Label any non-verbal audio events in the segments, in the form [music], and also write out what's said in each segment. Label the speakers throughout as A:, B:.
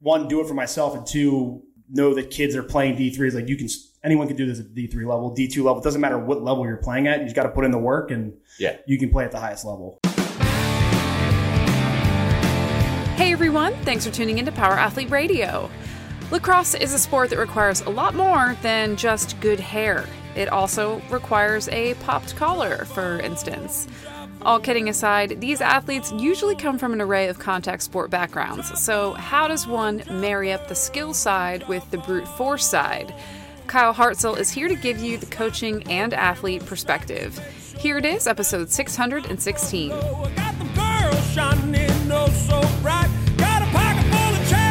A: one do it for myself, and two know that kids are playing D three. Is like you can anyone can do this at D three level, D two level. It doesn't matter what level you're playing at. You just got to put in the work, and
B: Yeah.
A: you can play at the highest level.
C: Hey everyone, thanks for tuning into Power Athlete Radio. Lacrosse is a sport that requires a lot more than just good hair. It also requires a popped collar, for instance. All kidding aside, these athletes usually come from an array of contact sport backgrounds, so how does one marry up the skill side with the brute force side? Kyle Hartzell is here to give you the coaching and athlete perspective. Here it is, episode 616.
D: I got the girls shining oh so bright. Got a pocket full of change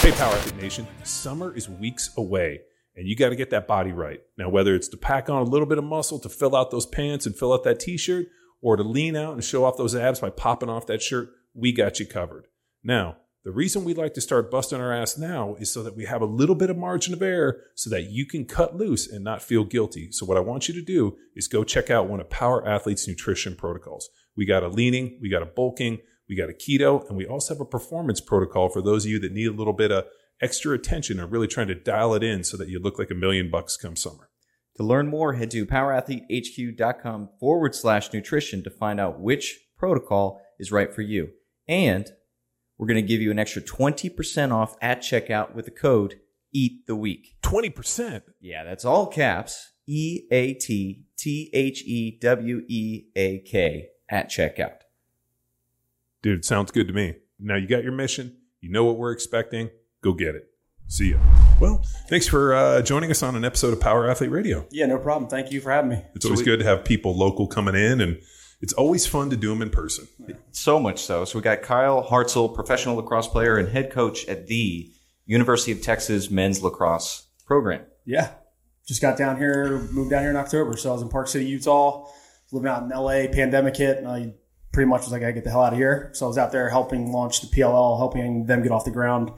E: Hey, Power Athlete Nation. Summer is weeks away, and you got to get that body right. Now, whether it's to pack on a little bit of muscle to fill out those pants and fill out that t shirt, or to lean out and show off those abs by popping off that shirt, we got you covered. Now, the reason we like to start busting our ass now is so that we have a little bit of margin of error so that you can cut loose and not feel guilty. So, what I want you to do is go check out one of Power Athlete's nutrition protocols. We got a leaning, we got a bulking, we got a keto, and we also have a performance protocol for those of you that need a little bit of extra attention and really trying to dial it in so that you look like a million bucks come summer.
B: To learn more, head to powerathletehq.com forward slash nutrition to find out which protocol is right for you. And we're going to give you an extra 20% off at checkout with the code EAT the weak.
E: 20%.
B: Yeah, that's all caps. E A T T H E W E A K at checkout.
E: Dude, sounds good to me. Now you got your mission. You know what we're expecting. Go get it. See ya. Well, thanks for uh, joining us on an episode of Power Athlete Radio.
A: Yeah, no problem. Thank you for having me.
E: It's always good to have people local coming in, and it's always fun to do them in person.
B: So much so. So we got Kyle Hartzell, professional lacrosse player and head coach at the University of Texas men's lacrosse program.
A: Yeah, just got down here, moved down here in October. So I was in Park City, Utah, living out in LA. Pandemic hit, and I pretty much was like, I gotta get the hell out of here. So I was out there helping launch the PLL, helping them get off the ground.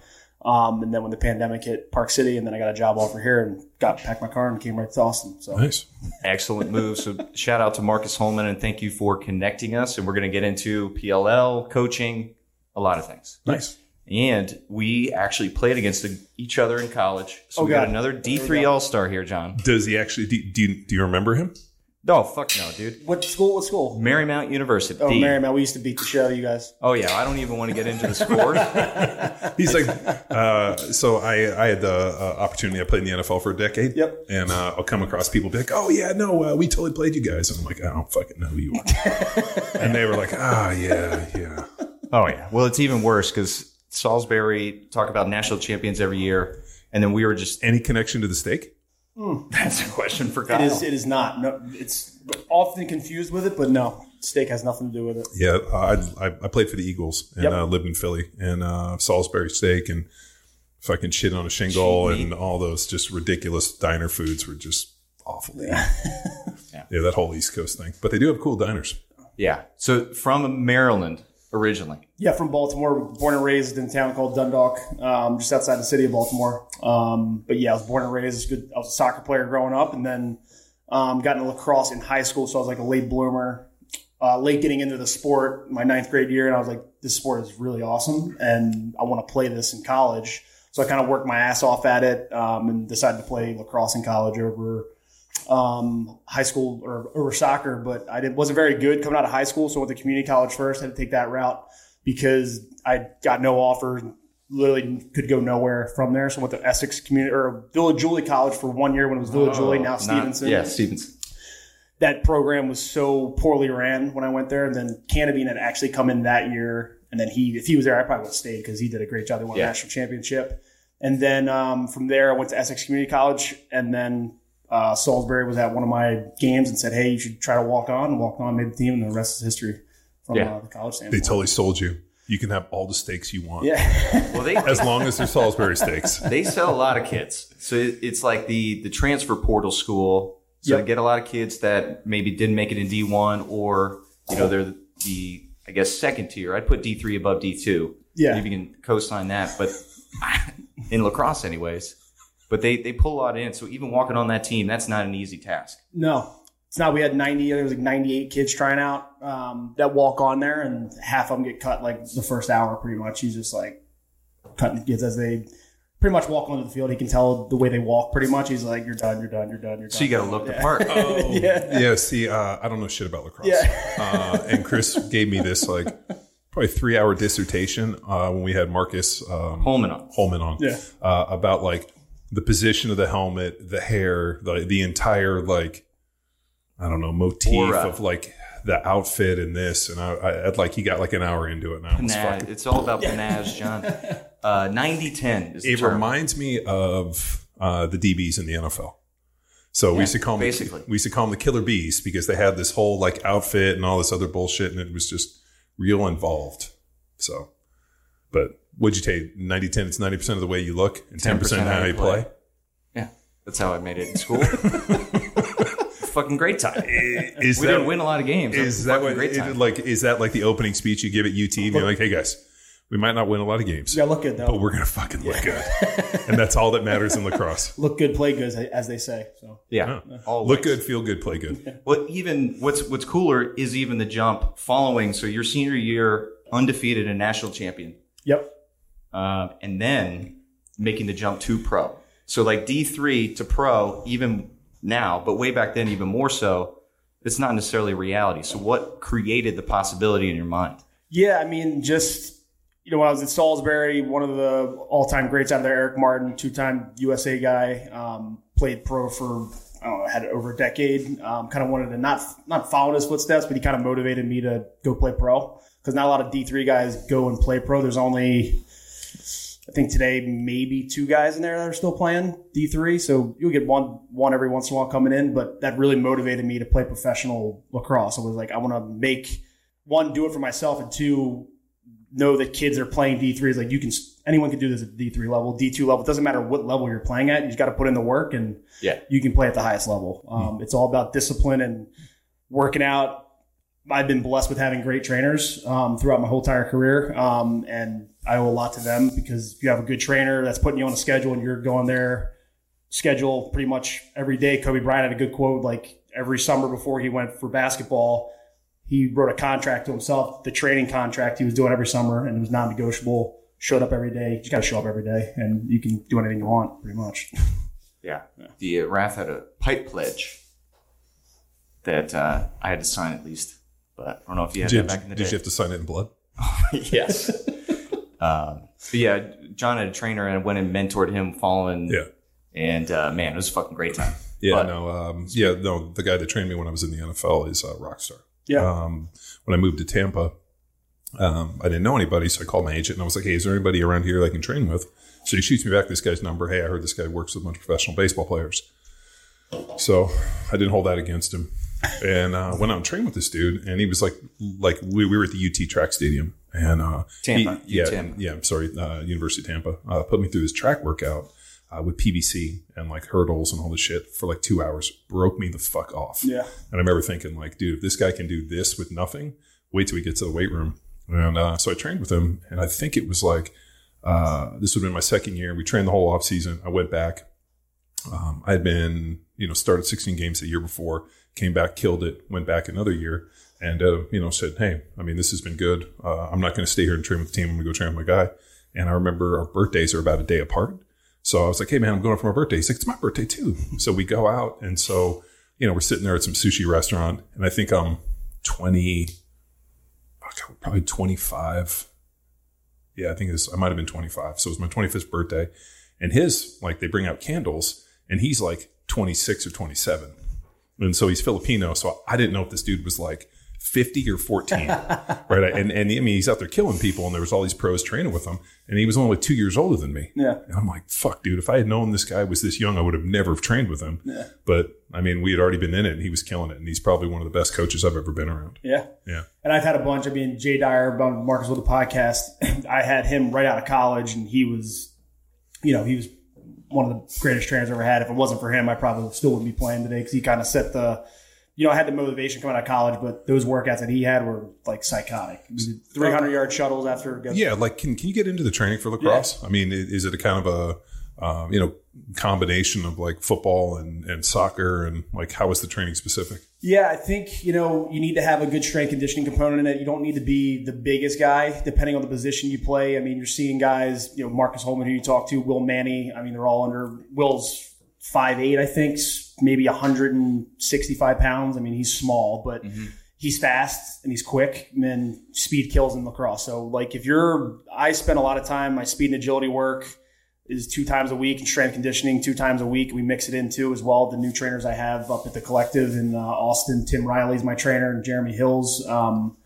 A: Um, and then when the pandemic hit Park City, and then I got a job offer here, and got packed my car and came right to Austin. So
E: Nice.
B: Excellent move. So shout out to Marcus Holman and thank you for connecting us. And we're going to get into PLL, coaching, a lot of things.
E: Nice.
B: And we actually played against each other in college. So
A: Oh,
B: we got
A: God.
B: another D3 All Star here, John.
E: Does he actually, do, do, you, do you remember him?
B: No, fuck no, dude.
A: what school? What school?
B: Marymount University.
A: Oh, Marymount. We used to beat the show, you guys.
B: Oh, yeah. I don't even want to get into the scores. [laughs]
E: He's like, uh, so I, I had the uh, opportunity. I played in the NFL for a decade.
A: Yep.
E: And uh, I'll come across people be like, oh, yeah, no, uh, we totally played you guys. And I'm like, I don't fucking know who you are. [laughs] and they were like, ah, yeah, yeah.
B: Oh yeah. Well, it's even worse because Salisbury talk about national champions every year, and then we were just.
E: Any connection to the steak? [laughs]
B: That's a question for Kyle.
A: is. It is not. No, it's often confused with it, but no, steak has nothing to do with it.
E: Yeah, I, I, I played for the Eagles and
A: Yep.
E: uh, lived in Philly and uh, Salisbury steak and fucking shit on a shingle
B: Cheap meat.
E: and all those just ridiculous diner foods were just awful. [laughs] Yeah, Yeah. that whole East Coast thing. But they do have cool diners.
B: yeah. So from Maryland originally.
A: Yeah, from Baltimore. Born and raised in a town called Dundalk, um, just outside the city of Baltimore. Um, but yeah, I was born and raised. Good. I was a soccer player growing up, and then um, got into lacrosse in high school. So I was like a late bloomer, uh, late getting into the sport. My ninth grade year, and I was like, this sport is really awesome, and I want to play this in college. So I kind of worked my ass off at it, um, and decided to play lacrosse in college over um, high school or over soccer, but I did, wasn't very good coming out of high school. So I went to community college first. had to take that route because I got no offer. Literally could go nowhere from there. So I went to Essex Community or Villa Julie College for one year when it was Village Julie, now
B: Not-
A: Stevenson.
B: yeah, Stevenson.
A: That program was so poorly ran when I went there. And then Cantabene had actually come in that year. And then he, if he was there, I probably would have stayed because he did a great job. They won
B: Yeah.
A: a national championship. And then um, from there, I went to Essex Community College. And then uh, Salisbury was at one of my games and said, "Hey, you should try to walk on." And walked on, made the team, and the rest is history from
B: Yeah.
A: uh, the college
E: They totally sold you. You can have all the steaks you want.
A: yeah, [laughs]
B: Well, they
E: As long as they're Salisbury steaks. [laughs]
B: they sell a lot of kids. So it's like the the transfer portal school. So
A: Yep.
B: they get a lot of kids that maybe didn't make it in D one or you know they're the I guess second tier. I'd put D three above D two.
A: Yeah.
B: If you can co-sign that, but [laughs] in lacrosse, anyways. But they they pull a lot in. So even walking on that team, that's not an easy task.
A: no, it's not we had 90 there was like 98 kids trying out um, that walk on there and half of them get cut like the first hour pretty much he's just like cutting kids as they pretty much walk onto the field he can tell the way they walk pretty much he's like you're done you're done you're done you're done
B: So you got to look the part. [laughs] Oh.
A: yeah
E: Yeah, see, uh, I don't know shit about lacrosse.
A: Yeah.
E: uh, and Chris gave me this like probably three hour dissertation uh, when we had Marcus um,
B: Holman on.
E: Holman on
A: Yeah.
E: uh, about like the position of the helmet, the hair, the the entire like I don't know motif
B: Aura.
E: of like the outfit and this, and I, I I'd like he got like an hour into it now. It's fucking-
B: It's all about Panaz, John. [laughs] Uh, 90-10 is
E: It
B: term.
E: reminds me of uh, the DBs in the NFL. So we used to call them
B: basically.
E: we used to call them the killer bees because they had this whole like outfit and all this other bullshit, and it was just real involved. So, but would you take 90 10? It's 90% of the way you look and 10%, how you play.
B: Yeah, that's how I made it in school. [laughs] fucking great time.
E: Is
B: We didn't win a lot of games.
E: Is
B: a
E: that what,
B: great
E: it- like, is that like the opening speech you give at UT? And you're like, hey guys, we might not win a lot of games,
A: Yeah, look good though.
E: but we're going to fucking look good. and that's all that matters in lacrosse. [laughs]
A: look good play good as they say so
B: yeah, always.
E: Look good, feel good, play good.
B: Well, even what's what's cooler is even the jump following. So your senior year, undefeated and national champion,
A: yep
B: uh, and then making the jump to pro. So like D three to pro, even now, but way back then, even more so. It's not necessarily reality. So what created the possibility in your mind?
A: Yeah, I mean, just you know, when I was at Salisbury, one of the all-time greats out there, Eric Martin, two-time USA guy, um, played pro for I don't know, had over a decade. Um, kind of wanted to not not follow in his footsteps, but he kind of motivated me to go play pro because not a lot of D three guys go and play pro. There's only I think today maybe two guys in there that are still playing D three. So you'll get one one every once in a while coming in, but that really motivated me to play professional lacrosse. I was like, I want to make one do it for myself, and two know that kids are playing D three. Is like you can anyone can do this at D three level, D two level. It doesn't matter what level you're playing at. You just got to put in the work, and
B: Yeah.
A: you can play at the highest level. Um, It's all about discipline and working out. I've been blessed with having great trainers um, throughout my whole entire career, um, and I owe a lot to them because if you have a good trainer that's putting you on a schedule and you're going there schedule pretty much every day. Kobe Bryant had a good quote like every summer before he went for basketball, he wrote a contract to himself, the training contract he was doing every summer, and it was non-negotiable. Showed up every day. You just got to show up every day, and you can do anything you want, pretty much. [laughs]
B: Yeah. The uh, RAF had a pipe pledge that uh, I had to sign at least, but I don't know if you had
E: Did,
B: that back in the
E: did
B: day.
E: you have to sign it in blood? [laughs]
B: yes. um, but yeah, John had a trainer and I went and mentored him following.
E: Yeah.
B: And uh, man, it was a fucking great time.
E: Yeah,
B: But-
E: no, um, yeah, no. The guy that trained me when I was in the NFL is uh, Rockstar.
A: Yeah.
E: Um, when I moved to Tampa, um, I didn't know anybody, so I called my agent and I was like, "Hey, is there anybody around here that I can train with?" So he shoots me back this guy's number. Hey, I heard this guy works with a bunch of professional baseball players. So I didn't hold that against him, and uh, went out and trained with this dude. And he was like, like we, we were at the UT track stadium, and uh,
B: Tampa,
E: he- yeah,
B: UTM.
E: yeah, I'm sorry, uh, University of Tampa, uh, put me through this track workout uh, with PVC and like hurdles and all this shit for like two hours. Broke me the fuck off.
A: Yeah.
E: And I remember thinking, like, dude, if this guy can do this with nothing, wait till we get to the weight room. And uh, so I trained with him, and I think it was like uh, this would have been my second year. We trained the whole off season. I went back. Um, I had been, you know, started 16 games the year before, came back, killed it, went back another year, and uh, you know, said, hey, I mean, this has been good. Uh, I'm not going to stay here and train with the team. I'm going to go train with my guy. And I remember our birthdays are about a day apart. So I was like, hey, man, I'm going for my birthday. He's like, it's my birthday too. So we go out. And so, you know, we're sitting there at some sushi restaurant. And I think I'm 20, fuck, probably 25. Yeah, I think I might have been 25. So it was my 25th birthday. And his, like, they bring out candles and he's like 26 or 27. And so he's Filipino. So I didn't know if this dude was like 50 or 14. [laughs] right. And, and I mean, he's out there killing people and there was all these pros training with him. And he was only two years older than me.
A: Yeah.
E: And I'm like, fuck, dude, if I had known this guy was this young, I would have never have trained with him. Yeah. But I mean, we had already been in it and he was killing it. And he's probably one of the best coaches I've ever been around.
A: Yeah.
E: Yeah.
A: And I've had a bunch. I mean, Jay Dyer, Marcus with the podcast. [laughs] I had him right out of college, and he was, you know, he was one of the greatest trainers I ever had. If it wasn't for him, I probably still wouldn't be playing today because he kind of set the, you know, I had the motivation coming out of college, but those workouts that he had were like psychotic. 300 yard shuttles after.
E: Yeah. Like, can, can you get into the training for lacrosse? I mean, is it a kind of a, um, you know, combination of like football and, and soccer and like how was the training specific?
A: Yeah, I think you know you need to have a good strength conditioning component in it. You don't need to be the biggest guy, depending on the position you play. I mean, you're seeing guys, you know, Marcus Holman, who you talk to, Will Manny. I mean, they're all under Will's five eight, I think, maybe 165 pounds. I mean, he's small, but he's fast and he's quick. And then speed kills in lacrosse. So, like, if you're, I spend a lot of time. My speed and agility work is two times a week and strength conditioning two times a week. We mix it in too as well. The new trainers I have up at the collective in uh, Austin, Tim Riley's my trainer and Jeremy Hills. Um,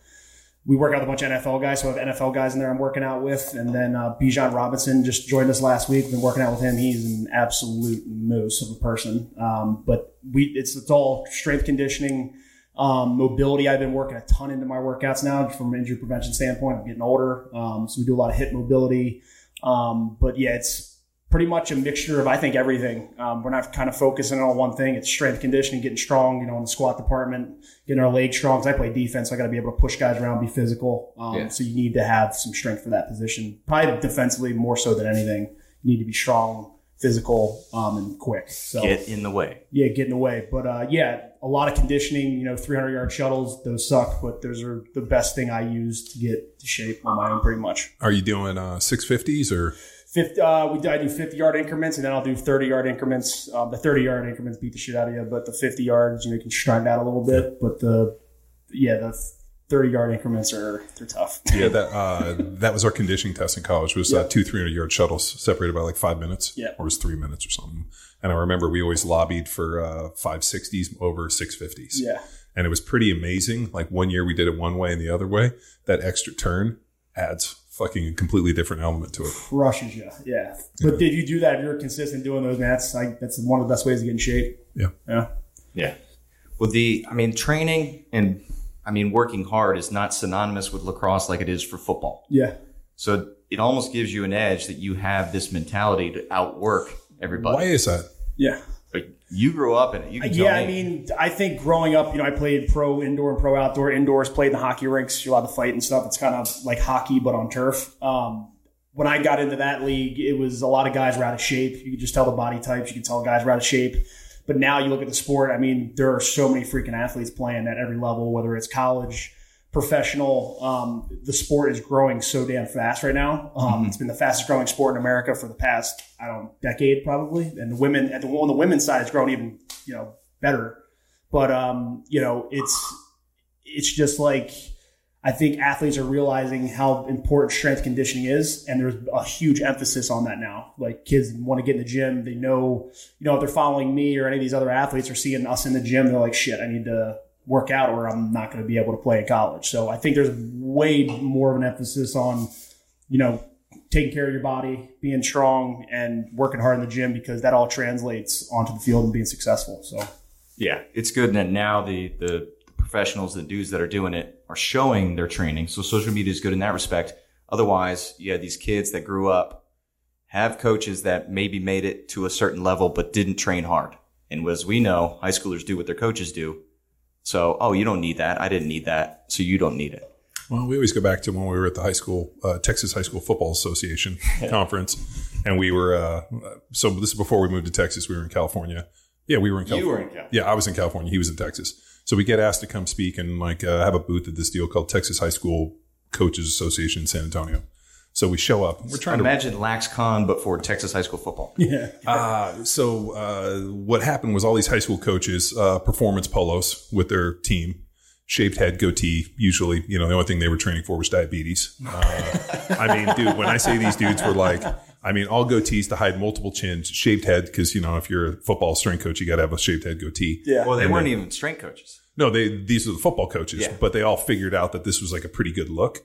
A: we work out with a bunch of NFL guys, so I have NFL guys in there I'm working out with. And then uh, Bijan Robinson just joined us last week. Been working out with him. He's an absolute moose of a person. Um, but we it's it's all strength conditioning, um, mobility. I've been working a ton into my workouts now from an injury prevention standpoint. I'm getting older, um, so we do a lot of hip mobility. Um, but yeah, it's pretty much a mixture of I think everything. Um, we're not kind of focusing on one thing. It's strength conditioning, getting strong. You know, in the squat department, getting our legs strong. Because I play defense, so I got to be able to push guys around, be physical. Um,
B: Yeah.
A: So you need to have some strength for that position. Probably defensively more so than anything. You need to be strong, physical, um, and quick. So
B: Get in the way.
A: yeah, get in the way. But uh, yeah, a lot of conditioning. You know, 300 yard shuttles. Those suck, but those are the best thing I use to get to shape on my own, pretty much.
E: Are you doing uh, 650s or
A: 50, uh, we I do 50 yard increments, and then I'll do 30 yard increments. Um, the 30 yard increments beat the shit out of you, but the 50 yards, you know, you can stride out a little bit. But the yeah, the 30 yard increments are they're tough.
E: yeah, that uh, that was our conditioning test in college. Was uh, two 300 yard shuttles separated by like five minutes,
A: Yeah.
E: or was three minutes or something. And I remember we always lobbied for uh, 560s over 650s.
A: Yeah,
E: and it was pretty amazing. Like one year we did it one way and the other way. That extra turn adds fucking a completely different element to it.
A: crushes you. Yeah, but did you do that? If you're consistent doing those, man, that's like that's one of the best ways to get in shape.
E: Yeah.
A: Yeah.
B: Yeah. Well, the I mean, training and I mean, working hard is not synonymous with lacrosse like it is for football.
A: Yeah.
B: So it almost gives you an edge that you have this mentality to outwork everybody.
E: Why is that?
A: Yeah.
B: You grew up in it. You
A: Yeah, I mean, I think growing up, you know, I played pro indoor and pro outdoor. Indoors, played in the hockey rinks. You're allowed to fight and stuff. It's kind of like hockey, but on turf. Um, when I got into that league, it was a lot of guys were out of shape. You could just tell the body types. You could tell guys were out of shape. But now you look at the sport. I mean, there are so many freaking athletes playing at every level, whether it's college, professional. Um, the sport is growing so damn fast right now. Um, It's been the fastest growing sport in America for the past, I don't know, decade probably. And the women at the on the women's side, it's grown even you know better. But um, you know, it's it's just like I think athletes are realizing how important strength conditioning is, and there's a huge emphasis on that now. Like kids want to get in the gym, they know, you know, if they're following me or any of these other athletes or seeing us in the gym, they're like, shit, I need to work out or I'm not going to be able to play in college. So I think there's way more of an emphasis on, you know, taking care of your body, being strong, and working hard in the gym because that all translates onto the field and being successful. So
B: Yeah, it's good that now the, the professionals, the dudes that are doing it are showing their training. So social media is good in that respect. Otherwise, had these kids that grew up, have coaches that maybe made it to a certain level, but didn't train hard. And as we know, high schoolers do what their coaches do. So, oh, you don't need that. I didn't need that. So you don't need it.
E: Well, we always go back to when we were at the high school, uh, Texas High School Football Association [laughs] conference, and we were. Uh, so this is before we moved to Texas. We were in California. Yeah, we were in California.
B: were in California.
E: Yeah, I was in California. He was in Texas. So we get asked to come speak and like uh, have a booth at this deal called Texas High School Coaches Association in San Antonio. So we show up. We're trying to
B: Imagine Lax Con, but for Texas high school football.
A: yeah,
E: Uh, so uh, what happened was all these high school coaches, uh, performance polos with their team, shaved head, goatee. Usually, you know, the only thing they were training for was diabetes. Uh, I mean, dude, when I say these dudes were like, I mean, all goatees to hide multiple chins, shaved head because you know if you're a football strength coach, you got to have a shaved head goatee.
A: yeah.
B: Well, they
E: And
B: weren't
E: then-
B: even strength coaches.
E: No, they these are the football coaches,
B: Yeah.
E: but they all figured out that this was like a pretty good look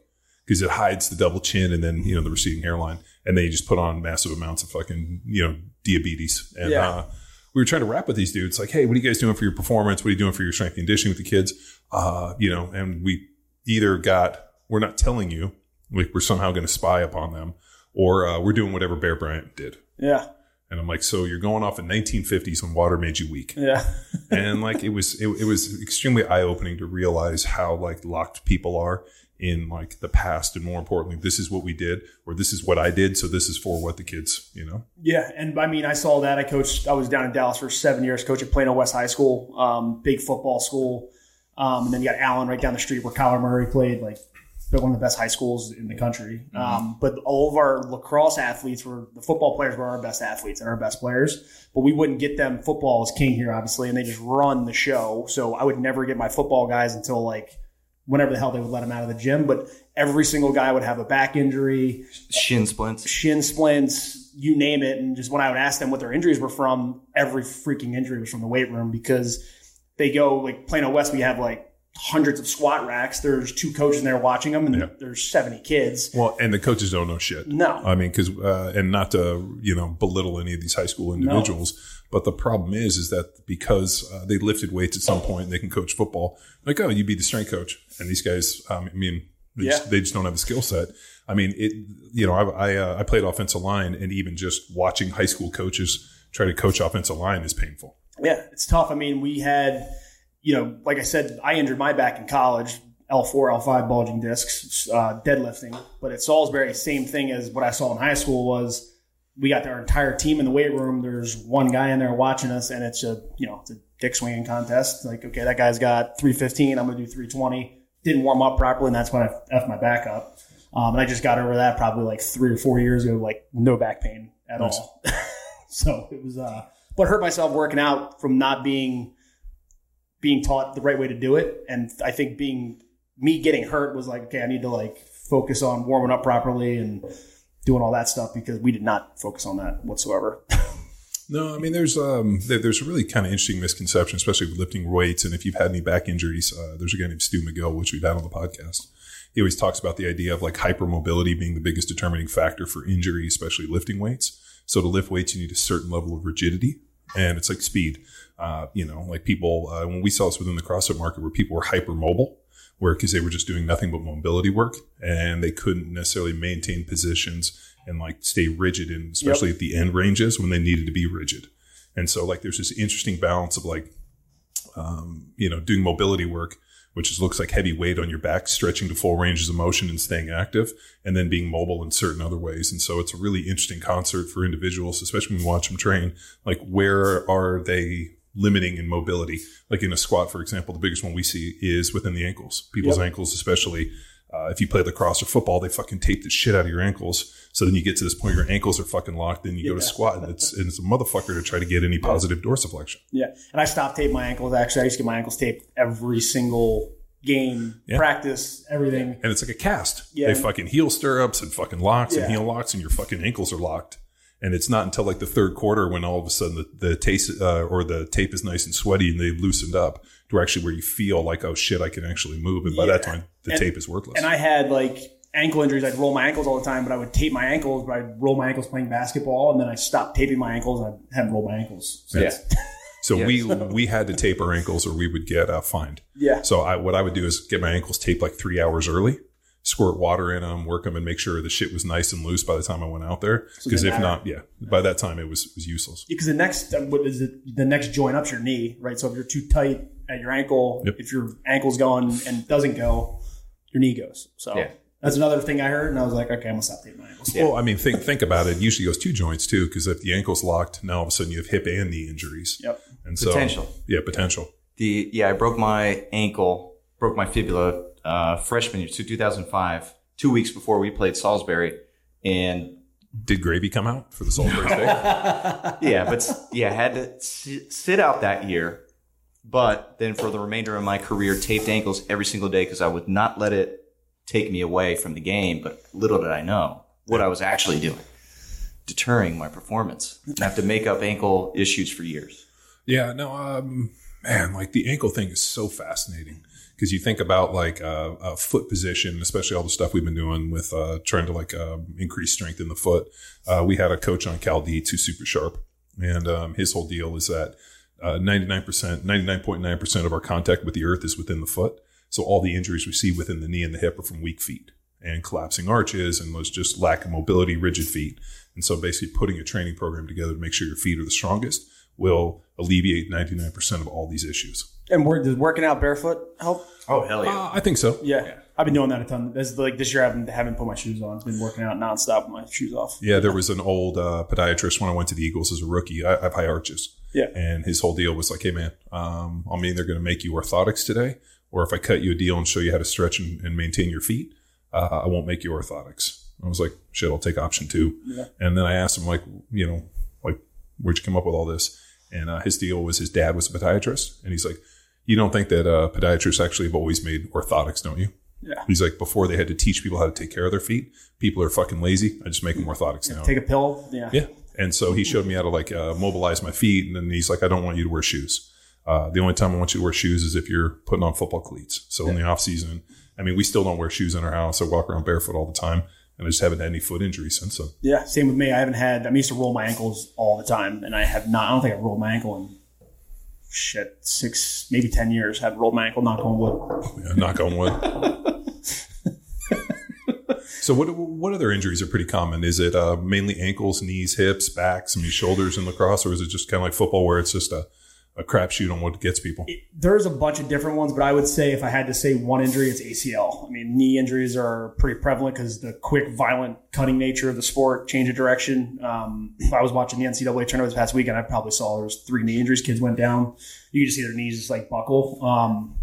E: because it hides the double chin and then you know the receding hairline, and they just put on massive amounts of fucking you know diabetes. And
A: Yeah.
E: uh, we were trying to rap with these dudes, like, hey, what are you guys doing for your performance? What are you doing for your strength and conditioning with the kids? Uh, you know, and we either got we're not telling you, like we're somehow going to spy upon them, or uh, we're doing whatever Bear Bryant did.
A: yeah,
E: And I'm like, so you're going off in 1950s when water made you weak
A: yeah,
E: and like it was it, it was extremely eye opening to realize how like locked people are in like the past, and more importantly, this is what we did, or this is what I did, so this is for what the kids, you know.
A: Yeah, and I mean, I saw that. I coached. I was down in Dallas for seven years, coaching at Plano West High School, um, big football school. Um, and then you got Allen right down the street where Kyler Murray played, like one of the best high schools in the country. Um, but all of our lacrosse athletes were the football players were our best athletes and our best players. But we wouldn't get them. Football is king here, obviously, and they just run the show. So I would never get my football guys until like whenever the hell they would let them out of the gym. But every single guy would have a back injury,
B: Shin splints.
A: shin splints, you name it. And just when I would ask them what their injuries were from, every freaking injury was from the weight room because they go like Plano West, we have like hundreds of squat racks. There's two coaches in there watching them, and
E: Yeah.
A: there's 70 kids.
E: Well, and the coaches don't know shit.
A: No.
E: I mean, because uh, and not to you know belittle any of these high school individuals, but the problem is is that because uh, they lifted weights at some point, and they can coach football. Like, oh, you'd be the strength coach, and these guys, um, I mean, they,
A: Yeah.
E: just, they just don't have a skill set. I mean, it. You know, I I, uh, I played offensive line, and even just watching high school coaches try to coach offensive line is painful.
A: Yeah, it's tough. I mean, we had, you know, like I said, I injured my back in college, L4, L5 bulging discs, uh, deadlifting. But at Salisbury, same thing as what I saw in high school was we got our entire team in the weight room. There's one guy in there watching us, and it's a, you know, it's a dick swinging contest. Like, okay, that guy's got 315. I'm going to do 320. Didn't warm up properly, and that's when I effed my back up. Um, and I just got over that probably like three or four years ago, like no back pain at
E: Nice.
A: all. [laughs] so it was, uh, but hurt myself working out from not being being taught the right way to do it. And I think being me getting hurt was like, okay, I need to like focus on warming up properly and doing all that stuff because we did not focus on that whatsoever. [laughs]
E: No, I mean there's um there, there's a really kind of interesting misconception, especially with lifting weights. And if you've had any back injuries, uh, there's a guy named Stu McGill, which we've had on the podcast. He always talks about the idea of like hypermobility being the biggest determining factor for injury, especially lifting weights. So to lift weights, you need a certain level of rigidity, and it's like speed. Uh, you know, like people uh, when we saw this within the CrossFit market, where people were hypermobile, where because they were just doing nothing but mobility work, and they couldn't necessarily maintain positions and like stay rigid, and especially at the end ranges when they needed to be rigid. And so like there's this interesting balance of like um, you know doing mobility work, which is, looks like heavy weight on your back, stretching to full ranges of motion and staying active, and then being mobile in certain other ways. And so it's a really interesting concert for individuals, especially when you watch them train. Like where are they limiting in mobility? Like in a squat, for example, the biggest one we see is within the ankles. People's
A: Yep.
E: ankles, especially. Uh, if you play lacrosse or football, they fucking tape the shit out of your ankles. So then you get to this point, your ankles are fucking locked. Then you go to squat, and it's and it's a motherfucker to try to get any positive dorsiflexion.
A: yeah. And I stopped taping my ankles. Actually, I used to get my ankles taped every single game,
E: Yeah.
A: practice, everything.
E: and it's like a cast.
A: Yeah.
E: They fucking heel stirrups and fucking locks and heel locks, and your fucking ankles are locked. And it's not until like the third quarter when all of a sudden the, the taste uh, or the tape is nice and sweaty and they've loosened up to actually where you feel like, oh shit, I can actually move. And by that time, the
A: And-
E: tape is worthless.
A: And I had like ankle injuries. I'd roll my ankles all the time, but I would tape my ankles, but I'd roll my ankles playing basketball. And then I stopped taping my ankles and I haven't rolled my ankles. since. [laughs]
E: so
B: Yeah.
E: we we had to tape our ankles or we would get uh, fined.
A: Yeah.
E: So I, what I would do is get my ankles taped like three hours early, squirt water in them, work them, and make sure the shit was nice and loose by the time I went out there. Because
A: didn't
E: if
A: matter.
E: not, yeah, by that time it was was useless.
A: because the next uh, what is it the next joint up's your knee right so if you're too tight at your ankle
E: Yep.
A: if your ankle's going and doesn't go your knee goes so
B: Yeah.
A: That's another thing i heard and i was like okay i'm gonna stop taping my ankles
E: Well, I mean, think think about it. it usually goes two joints too, because if the ankle's locked, now all of a sudden you have hip and knee injuries.
A: yep
E: And so,
B: Potential.
E: Yeah, potential.
B: The yeah, I broke my ankle, broke my fibula uh, freshman year, so 2005, two weeks before we played Salisbury, and
E: Did gravy come out for the Salisbury steak? [laughs]
B: yeah, but yeah, I had to sit, sit out that year. But then for the remainder of my career, taped ankles every single day because I would not let it take me away from the game. But little did I know what I was actually doing, deterring my performance. I have to make up ankle issues for years.
E: Yeah, no, um, man, like the ankle thing is so fascinating because you think about like uh, uh, foot position, especially all the stuff we've been doing with uh, trying to like uh, increase strength in the foot. Uh, we had a coach on Cal Dietz who's super sharp, and um, his whole deal is that uh, 99%, 99.9% of our contact with the earth is within the foot. So all the injuries we see within the knee and the hip are from weak feet and collapsing arches and was just lack of mobility, rigid feet. And so basically putting a training program together to make sure your feet are the strongest will alleviate 99% of all these issues.
A: And wor- does working out barefoot help?
B: Oh hell yeah!
E: Uh, I think so.
A: Yeah. I've been doing that a ton. This, like this year, I haven't, haven't put my shoes on. I've been working out nonstop with my shoes off.
E: Yeah, there was an old uh, podiatrist when I went to the Eagles as a rookie. I, I have high arches.
A: Yeah.
E: And his whole deal was like, hey, man, um, I'm either going to make you orthotics today, or if I cut you a deal and show you how to stretch and, and maintain your feet, uh, I won't make you orthotics. I was like, shit, I'll take option two. And then I asked him, like, you know, like, where'd you come up with all this? And uh, his deal was his dad was a podiatrist. And he's like, you don't think that uh, podiatrists actually have always made orthotics, don't you?
A: Yeah.
E: He's like, before they had to teach people how to take care of their feet, people are fucking lazy. I just make them orthotics now.
A: Take a pill. Yeah.
E: Yeah. And so he showed me how to like uh, mobilize my feet. And then he's like, I don't want you to wear shoes. Uh, the only time I want you to wear shoes is if you're putting on football cleats. So in the off season, I mean, we still don't wear shoes in our house. I walk around barefoot all the time. And I just haven't had any foot injuries since then.
A: Yeah. Same with me. I haven't had. I used to roll my ankles all the time, and I have not. I don't think I've rolled my ankle in shit six, maybe ten years. Haven't rolled my ankle. Knock on wood.
E: Yeah, knock on wood. [laughs] so what what other injuries are pretty common? Is it uh, mainly ankles, knees, hips, backs, I mean shoulders in lacrosse, or is it just kind of like football where it's just a, a crapshoot on what gets people?
A: There's a bunch of different ones, but I would say if I had to say one injury, it's ACL. I mean, knee injuries are pretty prevalent because the quick, violent, cutting nature of the sport, change of direction. Um, I was watching the NCAA tournament this past weekend. I probably saw there was three knee injuries. Kids went down. You could just see their knees just like buckle. Um,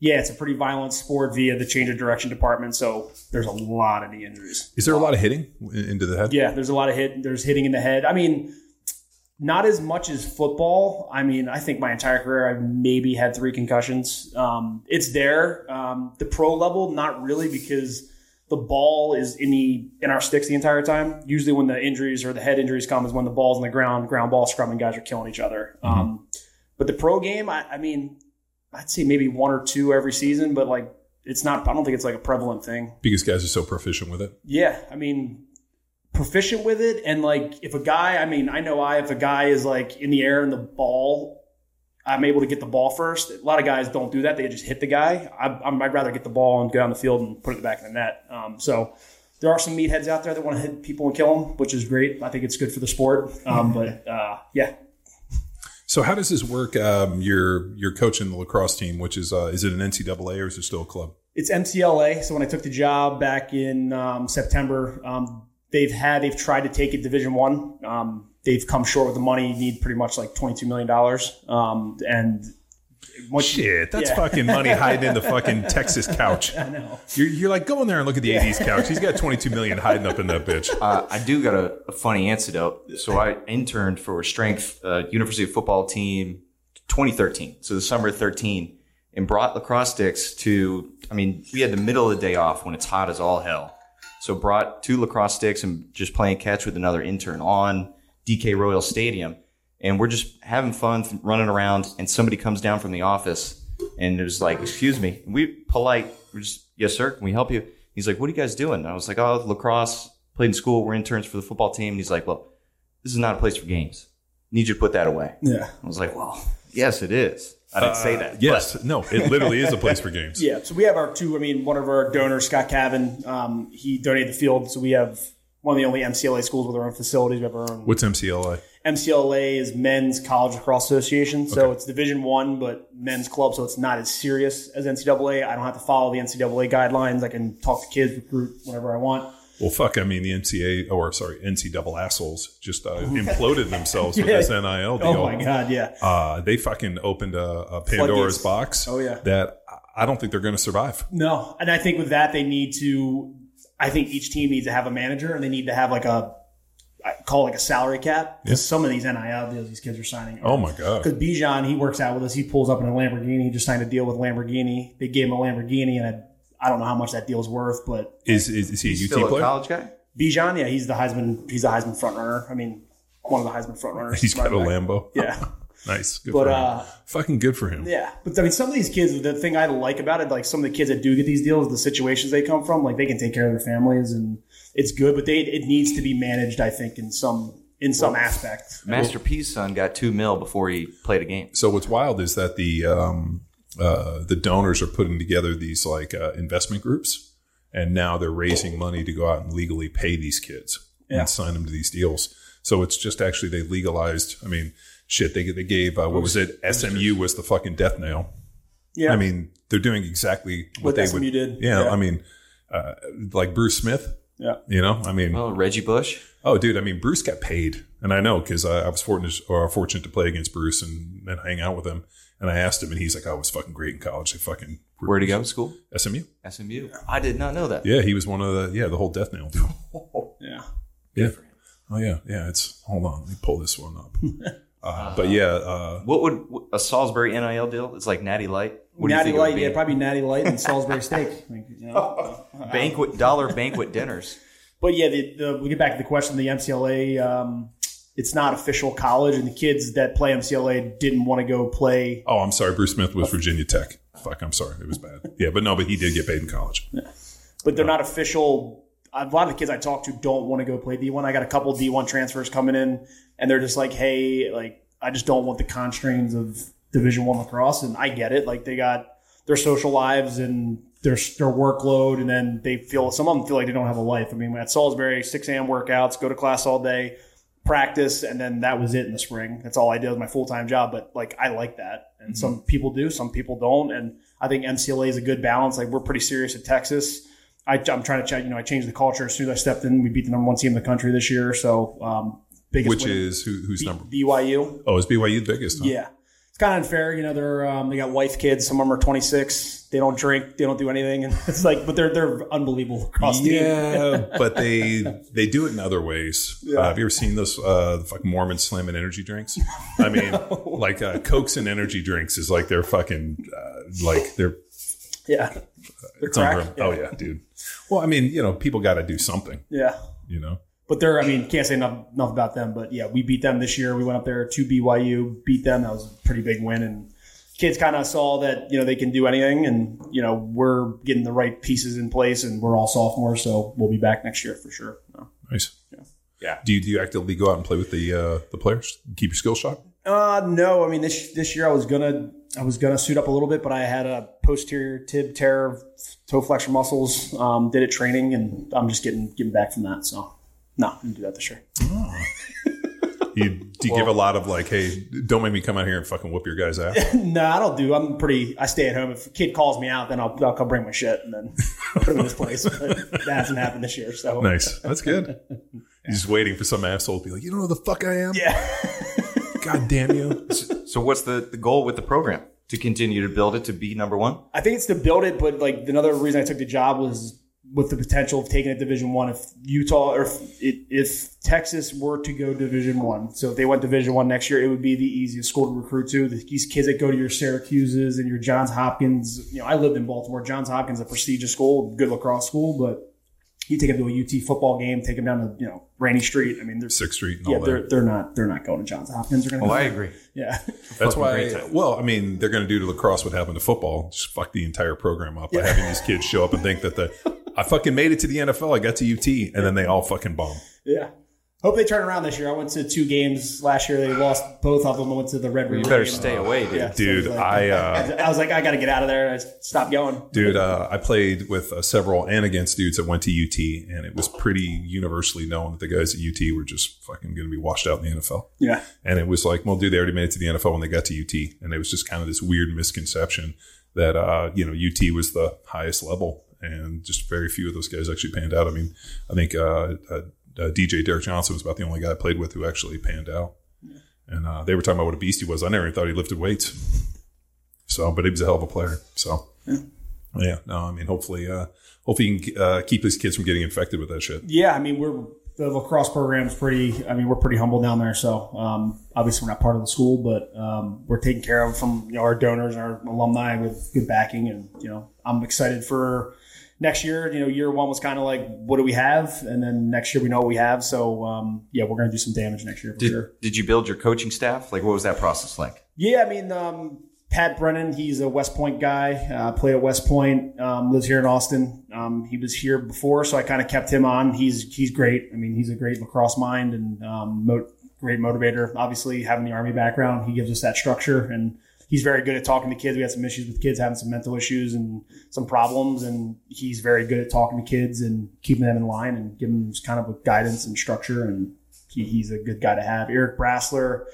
A: yeah, it's a pretty violent sport via the change of direction department. So there's a lot of knee injuries.
E: Is there a lot of hitting into the head?
A: Yeah, there's a lot of hit. There's hitting in the head. I mean, not as much as football. I mean, I think my entire career I've maybe had three concussions. Um, it's there. Um, the pro level, not really, because the ball is in the in our sticks the entire time. Usually, when the injuries or the head injuries come, is when the ball's on the ground, ground ball scrumming guys are killing each other. Um, but the pro game, I, I mean, I'd say maybe one or two every season, but like it's not. I don't think it's like a prevalent thing.
E: Because guys are so proficient with it.
A: Yeah, I mean, proficient with it, and like if a guy, I mean, I know I if a guy is like in the air and the ball, I'm able to get the ball first. A lot of guys don't do that; they just hit the guy. I, I'm, I'd rather get the ball and go down the field and put it back in the net. Um, so. There are some meatheads out there that want to hit people and kill them, which is great. I think it's good for the sport. Um, but uh, yeah,
E: So how does this work? Um, you're you're coaching the lacrosse team, which is uh, is it an NCAA or is it still a club?
A: It's MCLA. So when I took the job back in um, September, um, they've had they've tried to take it Division One. Um, they've come short with the money. You need pretty much like twenty two million dollars. Um, and once
E: Shit, that's
A: Yeah.
E: fucking money hiding in the fucking Texas couch. [laughs]
A: I know.
E: You're, you're like, go in there and look at the 80s couch. He's got 22 million hiding up in that bitch.
B: Uh, I do got a, a funny anecdote. So I interned for a strength uh, University of football team 2013. So the summer of 13 and brought lacrosse sticks to, I mean, we had the middle of the day off when it's hot as all hell. So brought two lacrosse sticks and just playing catch with another intern on DK Royal Stadium. And we're just having fun running around and somebody comes down from the office and it was like, excuse me. And we polite. We're just, yes, sir. Can we help you? He's like, what are you guys doing? And I was like, oh, lacrosse, played in school. We're interns for the football team. And he's like, well, this is not a place for games. Need you to put that away.
A: Yeah.
B: I was like, well, yes, it is. I didn't say that.
E: Yes, no, it literally is a place for games. [laughs]
A: Yeah, so we have our two. I mean, one of our donors, Scott Cavan, um, he donated the field. So we have one of the only MCLA schools with our own facilities. We have our own.
E: What's MCLA?
A: MCLA is Men's College Lacrosse Association, so it's Division One, but men's club, so it's not as serious as NCAA. I don't have to follow the NCAA guidelines. I can talk to kids, recruit whenever I want.
E: Well, fuck, I mean, the NCA, or sorry, NC double assholes just uh, [laughs] imploded themselves with
A: Yeah.
E: this NIL deal.
A: Oh my god, yeah.
E: Uh, they fucking opened a, a Pandora's
A: Floodgates.
E: box.
A: Oh, yeah.
E: That I don't think they're going to survive.
A: No, and I think with that they need to. I think each team needs to have a manager, and they need to have like a. I call it like a salary cap because some of these NIL deals these kids are signing.
E: Oh my God.
A: Because Bijan, he works out with us. He pulls up in a Lamborghini. He just signed a deal with Lamborghini. They gave him a Lamborghini, and I, I don't know how much that deal's worth, but
E: Is, is, is he a UT
B: still a college guy?
A: Bijan, yeah, he's the Heisman. He's the Heisman front runner. I mean, one of the Heisman frontrunners.
E: He's got a
A: Right back.
E: Lambo.
A: Yeah, [laughs]
E: Nice. Good
A: But,
E: for him.
A: uh,
E: Fucking good for him.
A: yeah. But I mean, some of these kids. The thing I like about it, like some of the kids that do get these deals, the situations they come from, like they can take care of their families, and it's good. But they it needs to be managed. I think in some in some aspect.
B: Master P's son got two mil before he played a game.
E: So what's wild is that the um, uh, the donors are putting together these like uh, investment groups, and now they're raising money to go out and legally pay these kids
A: Yeah.
E: and sign them to these deals. So it's just actually they legalized. I mean, shit, they they gave uh, what was it? SMU was the fucking death nail.
A: Yeah.
E: I mean, they're doing exactly what,
A: What
E: they
A: SMU
E: would.
A: did.
E: Yeah,
A: Yeah.
E: I mean, uh, like Bruce Smith.
A: Yeah.
E: You know, I mean,
B: Oh, Reggie Bush.
E: oh, dude, I mean, Bruce got paid, and I know because I, I was fortunate or fortunate to play against Bruce and, and hang out with him. And I asked him, and he's like, "I was fucking great in college. They fucking
B: Where'd he go to school?
E: SMU.
B: SMU. I did not know that.
E: Yeah, he was one of the yeah the whole death nail deal. [laughs]
A: Yeah.
E: Yeah. Oh yeah, yeah. It's hold on, let me pull this one up. [laughs] Uh, but yeah, uh,
B: What would a Salisbury NIL deal? It's like Natty Light. What do you
A: Natty
B: think
A: Light, yeah, probably Natty Light and [laughs] Salisbury steak. Like, you know.
B: banquet dollar banquet dinners.
A: But yeah, the, the, we get back to the question. The MCLA, um, it's not official college, and the kids that play MCLA didn't want to go play.
E: oh, I'm sorry, Bruce Smith was Virginia Tech. Fuck, I'm sorry, it was bad. Yeah, but no, but he did get paid in college.
A: But they're not official. A lot of the kids I talk to don't want to go play D1. I got a couple D1 transfers coming in, and they're just like, "Hey, like I just don't want the constraints of Division One lacrosse." And I get it. Like they got their social lives and their their workload, and then they feel some of them feel like they don't have a life. I mean, at Salisbury, six a.m. workouts, go to class all day, practice, and then that was it in the spring. That's all I did with my full time job. But like I like that, and some people do, some people don't, and I think MCLA is a good balance. Like we're pretty serious at Texas. I, I'm trying to check. You know, I changed the culture as soon as I stepped in. We beat the number one team in the country this year. So um, biggest
E: Which is who, who's
A: B-
E: number?
A: BYU.
E: Oh, is BYU the biggest? Huh?
A: Yeah, it's kind of unfair. You know, they're um, they got wife, kids. Some of them are 26. They don't drink. They don't do anything, and it's like, but they're they're unbelievable across the [laughs]
E: Yeah, but they they do it in other ways.
A: Yeah.
E: Uh, have you ever seen those uh, the fucking Mormon slamming energy drinks? I mean, [laughs] like uh, Cokes and energy drinks is like they're fucking uh, like they're
A: yeah, they're
E: it's
A: crack.
E: unreal. Oh yeah, dude. Well, I mean, you know, people got to do something.
A: yeah.
E: You know,
A: But they're, I mean, can't say enough, enough about them. But yeah, we beat them this year. We went up there to BYU, beat them. That was a pretty big win. And kids kind of saw that, you know, they can do anything. And, you know, we're getting the right pieces in place and we're all sophomores. So we'll be back next year for sure. No.
E: nice.
A: Yeah. yeah.
E: Do you do you actively go out and play with the uh, the players? Keep your skill sharp.
A: Uh, no, I mean, this, this year I was gonna, I was gonna suit up a little bit, but I had a posterior tib tear toe flexor muscles. Um, did it training and I'm just getting, getting back from that. So no, I didn't do that this year. Oh.
E: You, do you give a lot of like, hey, don't make me come out here and fucking whoop your guys ass? [laughs]
A: No, I don't do. I'm pretty. I stay at home. If a kid calls me out, then I'll, I'll come bring my shit and then [laughs] put him in his place. But that hasn't happened this year. So
E: nice. That's good. [laughs] He's just waiting for some asshole to be like, you don't know who the fuck I am?
A: Yeah.
E: God damn you.
B: So what's the, the goal with the program? To continue to build it to be number one?
A: I think it's to build it, but like another reason I took the job was with the potential of taking it Division One. If Utah or if, it, if Texas were to go Division One, so if they went Division One next year, it would be the easiest school to recruit to. These kids that go to your Syracuse's and your Johns Hopkins. You know, I lived in Baltimore. Johns Hopkins, a prestigious school, good lacrosse school, but you take them to a UT football game, take them down to you know Rainey Street. I mean, they're
E: Sixth Street and
A: yeah,
E: all
A: they're
E: that.
A: they're not they're not going to Johns Hopkins. They're going oh, to
B: Oh, I agree.
A: yeah. [laughs]
E: That's
B: Fucking
E: why.
B: great.
E: Well, I mean, they're going to do to lacrosse what happened to football. Just fuck the entire program up by having these kids show up and think that the I fucking made it to the NFL. I got to UT, and then they all fucking bomb. [laughs]
A: Yeah. Hope they turn around this year. I went to two games last year. They lost both of them. I went to the Red River.
B: You better
A: game.
B: stay away, dude.
A: Yeah, so
E: Dude,
A: it was [laughs]
E: I, uh,
A: I was like, I got to get out of there. I stopped going.
E: Dude, uh, I played with uh, several and against dudes that went to UT, and it was pretty universally known that the guys at UT were just fucking going to be washed out in the NFL.
A: Yeah.
E: And it was like, well, dude, they already made it to the NFL when they got to UT, and it was just kind of this weird misconception that uh, you know UT was the highest level, and just very few of those guys actually panned out. I mean, I think uh, DJ Derrick Johnson was about the only guy I played with who actually panned out, and uh, they were talking about what a beast he was. I never even thought he lifted weights. So, but he was a hell of a player. So, yeah, no, I mean, hopefully, uh, hopefully, you can uh, keep these kids from getting infected with that shit.
A: Yeah. I mean, we're, the lacrosse program is pretty, I mean, we're pretty humble down there. So, um, obviously we're not part of the school, but, um, we're taken care of from you know, our donors and our alumni with good backing. And, you know, I'm excited for next year. You know, year one was kind of like, what do we have? And then next year we know what we have. So, um, yeah, we're going to do some damage next year for
B: Did,
A: sure.
B: did you build your coaching staff? Like, what was that process like?
A: Yeah, I mean, um, Pat Brennan, he's a West Point guy, uh, played at West Point, um, lives here in Austin. Um, he was here before, so I kind of kept him on. He's he's great. I mean, he's a great lacrosse mind and um, mo- great motivator. Obviously, having the Army background, he gives us that structure, and he's very good at talking to kids. We had some issues with kids having some mental issues and some problems, and he's very good at talking to kids and keeping them in line and giving them kind of a guidance and structure. And he, he's a good guy to have. Eric Brassler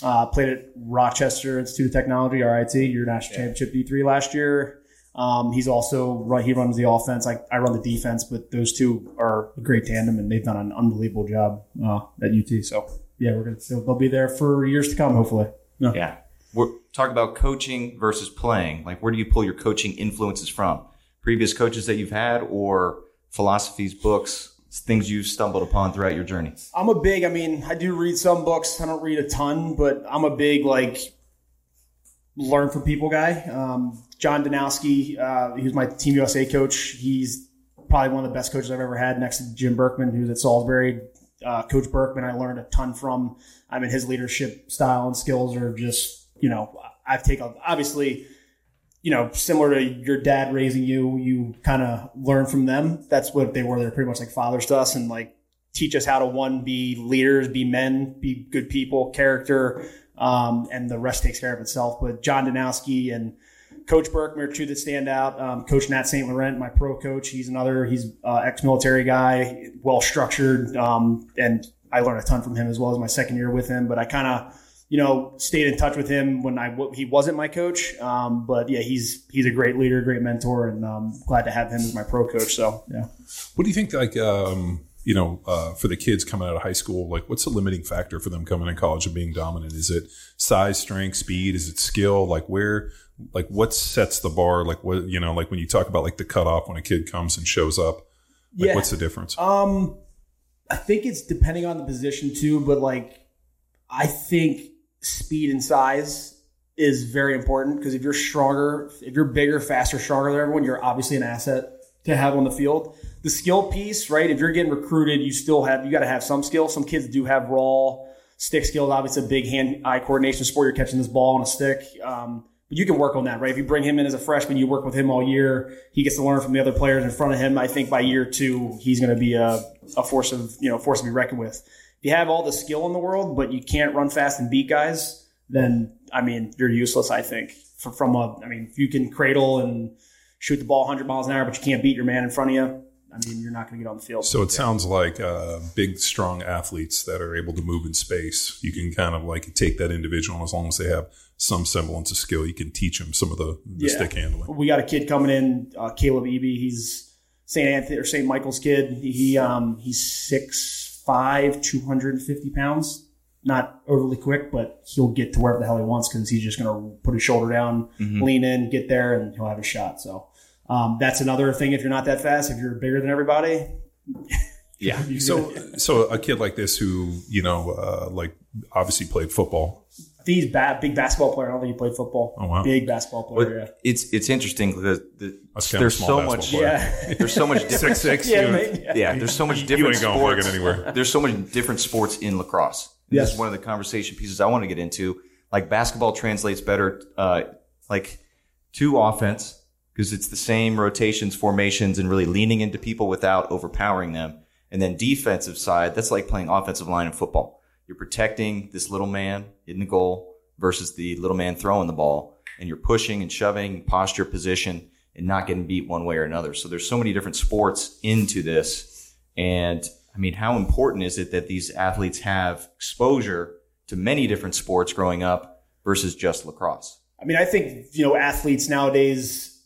A: Uh, played at Rochester Institute of Technology, RIT, your national championship D3 last year. Um, he's also he runs the offense. I, I run the defense, but those two are a great tandem, and they've done an unbelievable job uh, at UT. So yeah, we're gonna they'll, they'll be there for years to come, hopefully. Yeah.
B: Yeah. We're talking about coaching versus playing. Like, where do you pull your coaching influences from? Previous coaches that you've had, or philosophies, books, things you've stumbled upon throughout your journey?
A: I'm a big. I mean, I do read some books. I don't read a ton, but I'm a big like learn from people guy. Um, John Danowski, uh, he was my Team USA coach. He's probably one of the best coaches I've ever had, next to Jim Berkman, who's at Salisbury. Uh, Coach Berkman, I learned a ton from. I mean, his leadership style and skills are just, you know, I've taken obviously you know, similar to your dad raising you, you kind of learn from them. That's what they were. They're pretty much like fathers to us and like teach us how to one, be leaders, be men, be good people, character, um, and the rest takes care of itself. But John Danowski and Coach Berkman are two that stand out. Um, coach Nat St. Laurent, my pro coach, he's another, he's uh, ex-military guy, well structured. Um, and I learned a ton from him as well as my second year with him, but I kind of, you know, stayed in touch with him when I he wasn't my coach. Um, but yeah, he's he's a great leader, great mentor, and um, glad to have him as my pro coach. So yeah,
E: What do you think, like, um, you know, uh, for the kids coming out of high school, like, what's the limiting factor for them coming in college and being dominant? Is it size, strength, speed? Is it skill? Like, where, like, what sets the bar? Like, what, you know, like when you talk about like the cutoff when a kid comes and shows up, like,
A: Yeah.
E: what's the difference?
A: Um, I think it's depending on the position too, but like, I think speed and size is very important because if you're stronger, if you're bigger, faster, stronger than everyone, you're obviously an asset to have on the field. The skill piece, right? If you're getting recruited, you still have you got to have some skill. Some kids do have raw stick skills. Obviously, a big hand-eye coordination sport. You're catching this ball on a stick. Um, but you can work on that, right? If you bring him in as a freshman, you work with him all year. He gets to learn from the other players in front of him. I think by year two, he's going to be a, a force of you know force to be reckoned with. If you have all the skill in the world, but you can't run fast and beat guys, then I mean you're useless. I think from, from a I mean if you can cradle and shoot the ball 100 miles an hour, but you can't beat your man in front of you, I mean you're not going to get on the field.
E: So it sounds like uh, big, strong athletes that are able to move in space. You can kind of like take that individual, as long as they have some semblance of skill, you can teach them some of the, the
A: Yeah.
E: stick handling.
A: we got a kid coming in, uh, Caleb Eby. He's St. Anthony or St. Michael's kid. He um, he's six five, two hundred and fifty pounds. Not overly quick, but he'll get to wherever the hell he wants because he's just going to put his shoulder down, lean in, get there, and he'll have a shot. So um, that's another thing. If you're not that fast, if you're bigger than everybody, [laughs]
B: Yeah. [laughs]
E: So, so a kid like this who you know, uh, like obviously played football.
A: I think he's bad, big basketball player. I don't think he played football.
E: Oh, wow.
A: Big basketball player.
B: But it's it's interesting because the,
E: That's
B: there's so much
E: player.
A: yeah. [laughs]
B: there's so much different
E: Six six. [laughs]
A: Yeah,
E: you-
A: mate, yeah.
B: yeah there's so much
E: You
B: different
E: ain't going
B: sports.
E: fucking anywhere.
B: There's so many different sports in lacrosse. And This
A: Yes.
B: is one of the conversation pieces I want to get into. Like basketball translates better, uh, like to offense because it's the same rotations, formations, and really leaning into people without overpowering them. And then defensive side, that's like playing offensive line in football. You're protecting this little man in the goal versus the little man throwing the ball, and you're pushing and shoving, posture, position, and not getting beat one way or another. So there's so many different sports into this. And I mean, how important is it that these athletes have exposure to many different sports growing up versus just lacrosse?
A: I mean, I think you know athletes nowadays,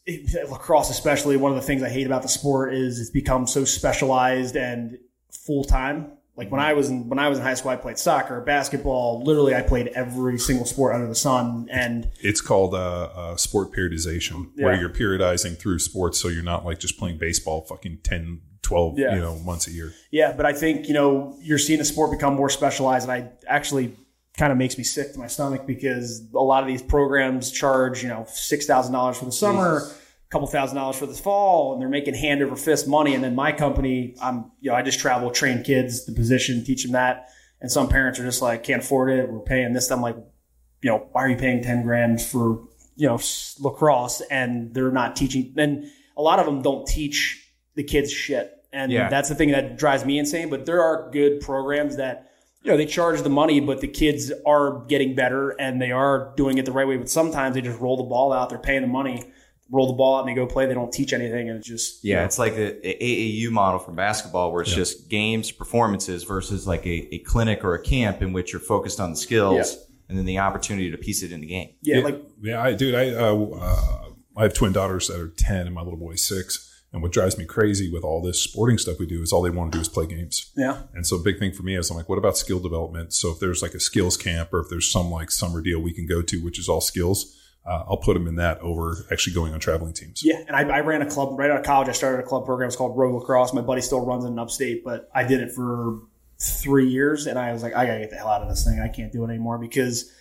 A: lacrosse especially. One of the things I hate about the sport is it's become so specialized and full time. Like when I was in when I was in high school, I played soccer, basketball. Literally, I played every single sport under the sun. And
E: It's called uh, uh, sport periodization, where you're periodizing through sports, so you're not like just playing baseball, fucking 10, 12,
A: Yeah.
E: you know, months a year.
A: yeah, but I think you know you're seeing the sport become more specialized, and I actually kind of makes me sick to my stomach because a lot of these programs charge you know six thousand dollars for the summer. a couple thousand dollars for this fall and they're making hand over fist money. And then my company i'm you know i just travel train kids the position teach them that. And some parents are just like can't afford it. We're paying this. I'm like you know why are you paying 10 grand for you know lacrosse? And they're not teaching. And a lot of them don't teach the kids shit. And
B: Yeah.
A: that's the thing that drives me insane. But there are good programs that you know they charge the money but the kids are getting better and they are doing it the right way. But sometimes they just roll the ball out. They're paying the money roll the ball out and they go play they don't teach anything and it's just
B: Yeah, it's like the AAU model for basketball where it's just games, performances versus like a, a clinic or a camp in which you're focused on the skills.
A: Yeah.
B: and then the opportunity to piece it in the game.
A: Yeah, like
E: yeah, I, dude, I, uh, uh, I have twin daughters that are 10 and my little boy's six. And what drives me crazy with all this sporting stuff we do is all they want to do is play games.
A: yeah.
E: And so big thing for me is I'm like, what about skill development? So if there's like a skills camp or if there's some like summer deal we can go to, which is all skills, uh, I'll put them in that over actually going on traveling teams.
A: Yeah, and I, I ran a club right out of college. I started a club program. It's called Road Lacrosse. My buddy still runs it in upstate, but I did it for three years, and I was like, I gotta get the hell out of this thing. I can't do it anymore because